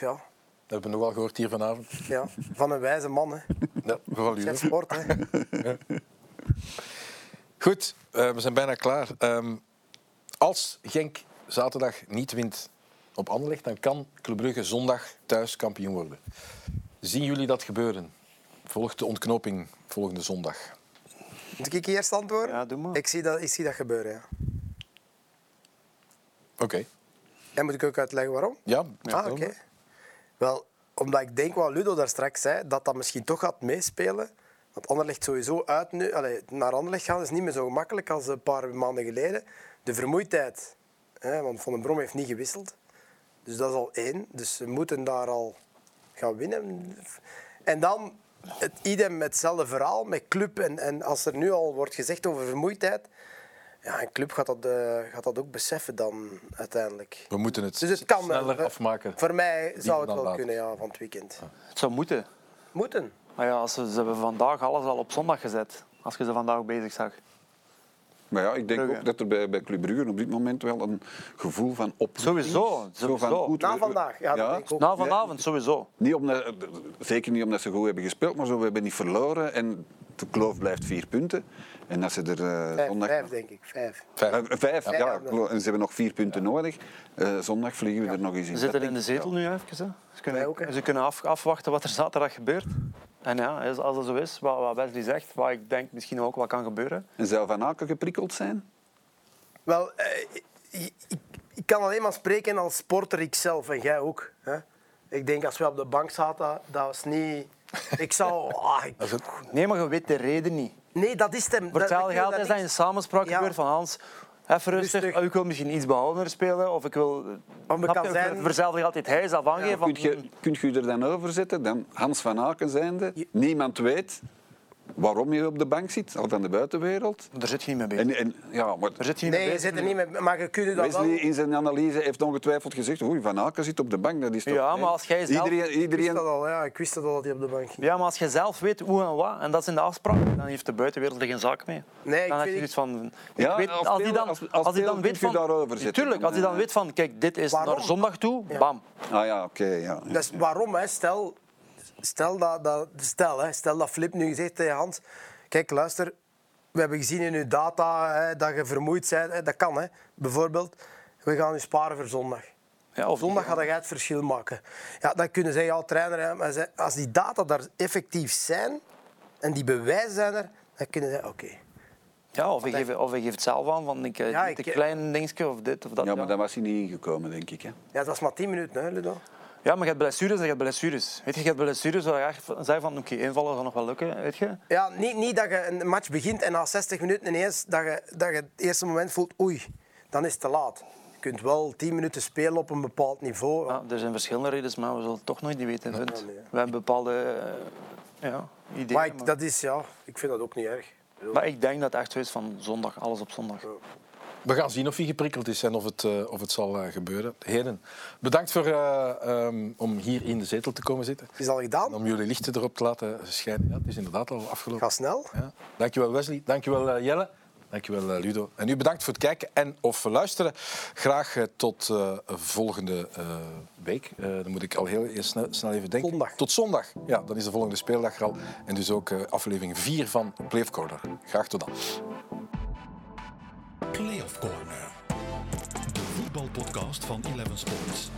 Ja, Dat hebben we nog wel gehoord hier vanavond. ja, van een wijze man. Hè. Ja, vooral u. Chef sport, hè. Goed, eh, we zijn bijna klaar. Ehm, als Genk zaterdag niet wint op Anderlecht, dan kan Club Brugge zondag thuis kampioen worden. Zien jullie dat gebeuren? Volgt de ontknoping volgende zondag. Moet ik eerst antwoorden? Ja, doe maar. Ik zie dat, ik zie dat gebeuren, ja. Oké. En moet ik ook uitleggen waarom? Ja, ah, oké. Wel, omdat ik denk wat Ludo daar straks zei, dat dat misschien toch gaat meespelen. Want Anderlecht sowieso uit nu... Allee, naar Anderlecht gaan is niet meer zo gemakkelijk als een paar maanden geleden. De vermoeidheid. Hè, want Van den Brom heeft niet gewisseld. Dus dat is al één. Dus ze moeten daar al gaan winnen. En dan het idem, hetzelfde verhaal met club. En, en als er nu al wordt gezegd over vermoeidheid... Ja, een club gaat dat, eh, gaat dat ook beseffen dan uiteindelijk. We moeten het, Dus het kan sneller afmaken. Voor mij zou het wel later. kunnen, ja, van het weekend. Het zou moeten. Moeten. Maar ja, als ze, ze hebben vandaag alles al op zondag gezet. Als je ze vandaag bezig zag. Maar ja, ik denk Brugge. ook dat er bij, bij Club Brugge op dit moment wel een gevoel van opluchting Sowieso, is. Zo van, sowieso. goed, Na vandaag, ja, dat denk. Na vanavond sowieso. Niet omdat, zeker niet omdat ze goed hebben gespeeld, maar zo, we hebben niet verloren. En de kloof blijft vier punten. En als ze er eh, Vijf, zondag... vijf, denk ik. Vijf. Eh, vijf, ja. Ja. En ze hebben nog vier punten nodig. Eh, zondag vliegen we er nog eens in. Ze zitten Dat in de zetel nu even. Hè. Ze kunnen, ook, hè. ze kunnen af, afwachten wat er zaterdag gebeurt. En ja, als dat zo is, wat, wat Wesley zegt, wat ik denk misschien ook wat kan gebeuren. En zou Van Aken geprikkeld zijn? Wel, eh, ik, ik, ik kan alleen maar spreken als sporter ikzelf en jij ook. Hè? Ik denk als we op de bank zaten, dat was niet. Ik zou. ah, ik- Nee, maar je weet de reden niet. nee, dat is hem. Voor hetzelfde geld is dat in samenspraak Ja. gebeurd van Hans. Even rustig. Rustig. Oh, ik wil misschien iets behoudender spelen. Of ik wil... kan je? zijn- dit hij zelf aangeven. van, Kunt je, kunt je er dan over zetten, dan Hans van Aken zijnde? Niemand weet waarom je op de bank zit, al van de buitenwereld. Daar zit je niet mee bezig. En, en, ja, maar Daar zit je niet Nee, mee je zit er niet mee. Maar je kunt dat Wesley wel. in zijn analyse heeft ongetwijfeld gezegd oei, Van Aken zit op de bank. Dat is toch... Ja, maar als jij zelf- Iedereen, Ik wist iedereen, dat al, ja. Ik wist dat al dat hij op de bank ging. Ja, maar als je zelf weet hoe en wat, en dat is in de afspraak, dan heeft de buitenwereld er geen zaak mee. Nee, ik dan heb je iets van... Ja, ik weet, als als hij dan, als- als dan weet van... daarover zitten. Tuurlijk, als hij dan weet van, kijk, dit is Waarom? naar zondag toe, bam. Ah ja, oké. ja. Dat is waarom, hè. Stel, stel, dat, dat, stel, hè. stel dat Flip nu gezegd tegen Hans... Kijk, luister. We hebben gezien in uw data hè, dat je vermoeid bent. Hè. Dat kan, hè. Bijvoorbeeld, we gaan u sparen voor zondag. Ja, of Zondag ga jij het verschil maken. Ja, dan kunnen zij ja, trainer, hè, maar als die data daar effectief zijn en die bewijzen zijn er, dan kunnen zij, oké. Ja, of je geeft, of je geeft zelf aan van ik, eh, Ja, dit ik- een klein dingetje of dit of dat. Ja, maar daar was hij niet ingekomen, denk ik. Hè. Ja, dat was maar 10 minuten, hè, Ludo? Ja, maar je hebt blessures en je hebt blessures. Weet je, je hebt blessures waar je zei van oké, invallen zal nog wel lukken, weet je. Ja, niet, niet dat je een match begint en na 60 minuten ineens dat je, dat je het eerste moment voelt, oei, dan is het te laat. Je kunt wel 10 minuten spelen op een bepaald niveau. Ja, er zijn verschillende redenen, maar we zullen het toch nooit niet weten. Nee. We hebben bepaalde eh, ja, ideeën. maar ik, maar- dat is, ja, ik vind dat ook niet erg. maar ik denk dat het echt zo is van zondag, alles op zondag. We gaan zien of hij geprikkeld is en of het, eh, of het zal eh, gebeuren. Heren, bedankt voor, eh, ehm, om hier in de zetel te komen zitten. Is dat al En gedaan? om jullie lichten erop te laten schijnen. Ja, het is inderdaad al afgelopen. Ga snel. Ja. Dankjewel Wesley, dankjewel Jelle, dankjewel Ludo. En u bedankt voor het kijken en of luisteren. Graag tot volgende week. Dan moet ik al heel eerst snel, snel even denken. Zondag. Tot zondag. Ja, dan is de volgende speeldag er al. En dus ook aflevering 4 van Playoff Corner. Graag tot dan. Playoff Corner. De voetbalpodcast van Eleven Sports.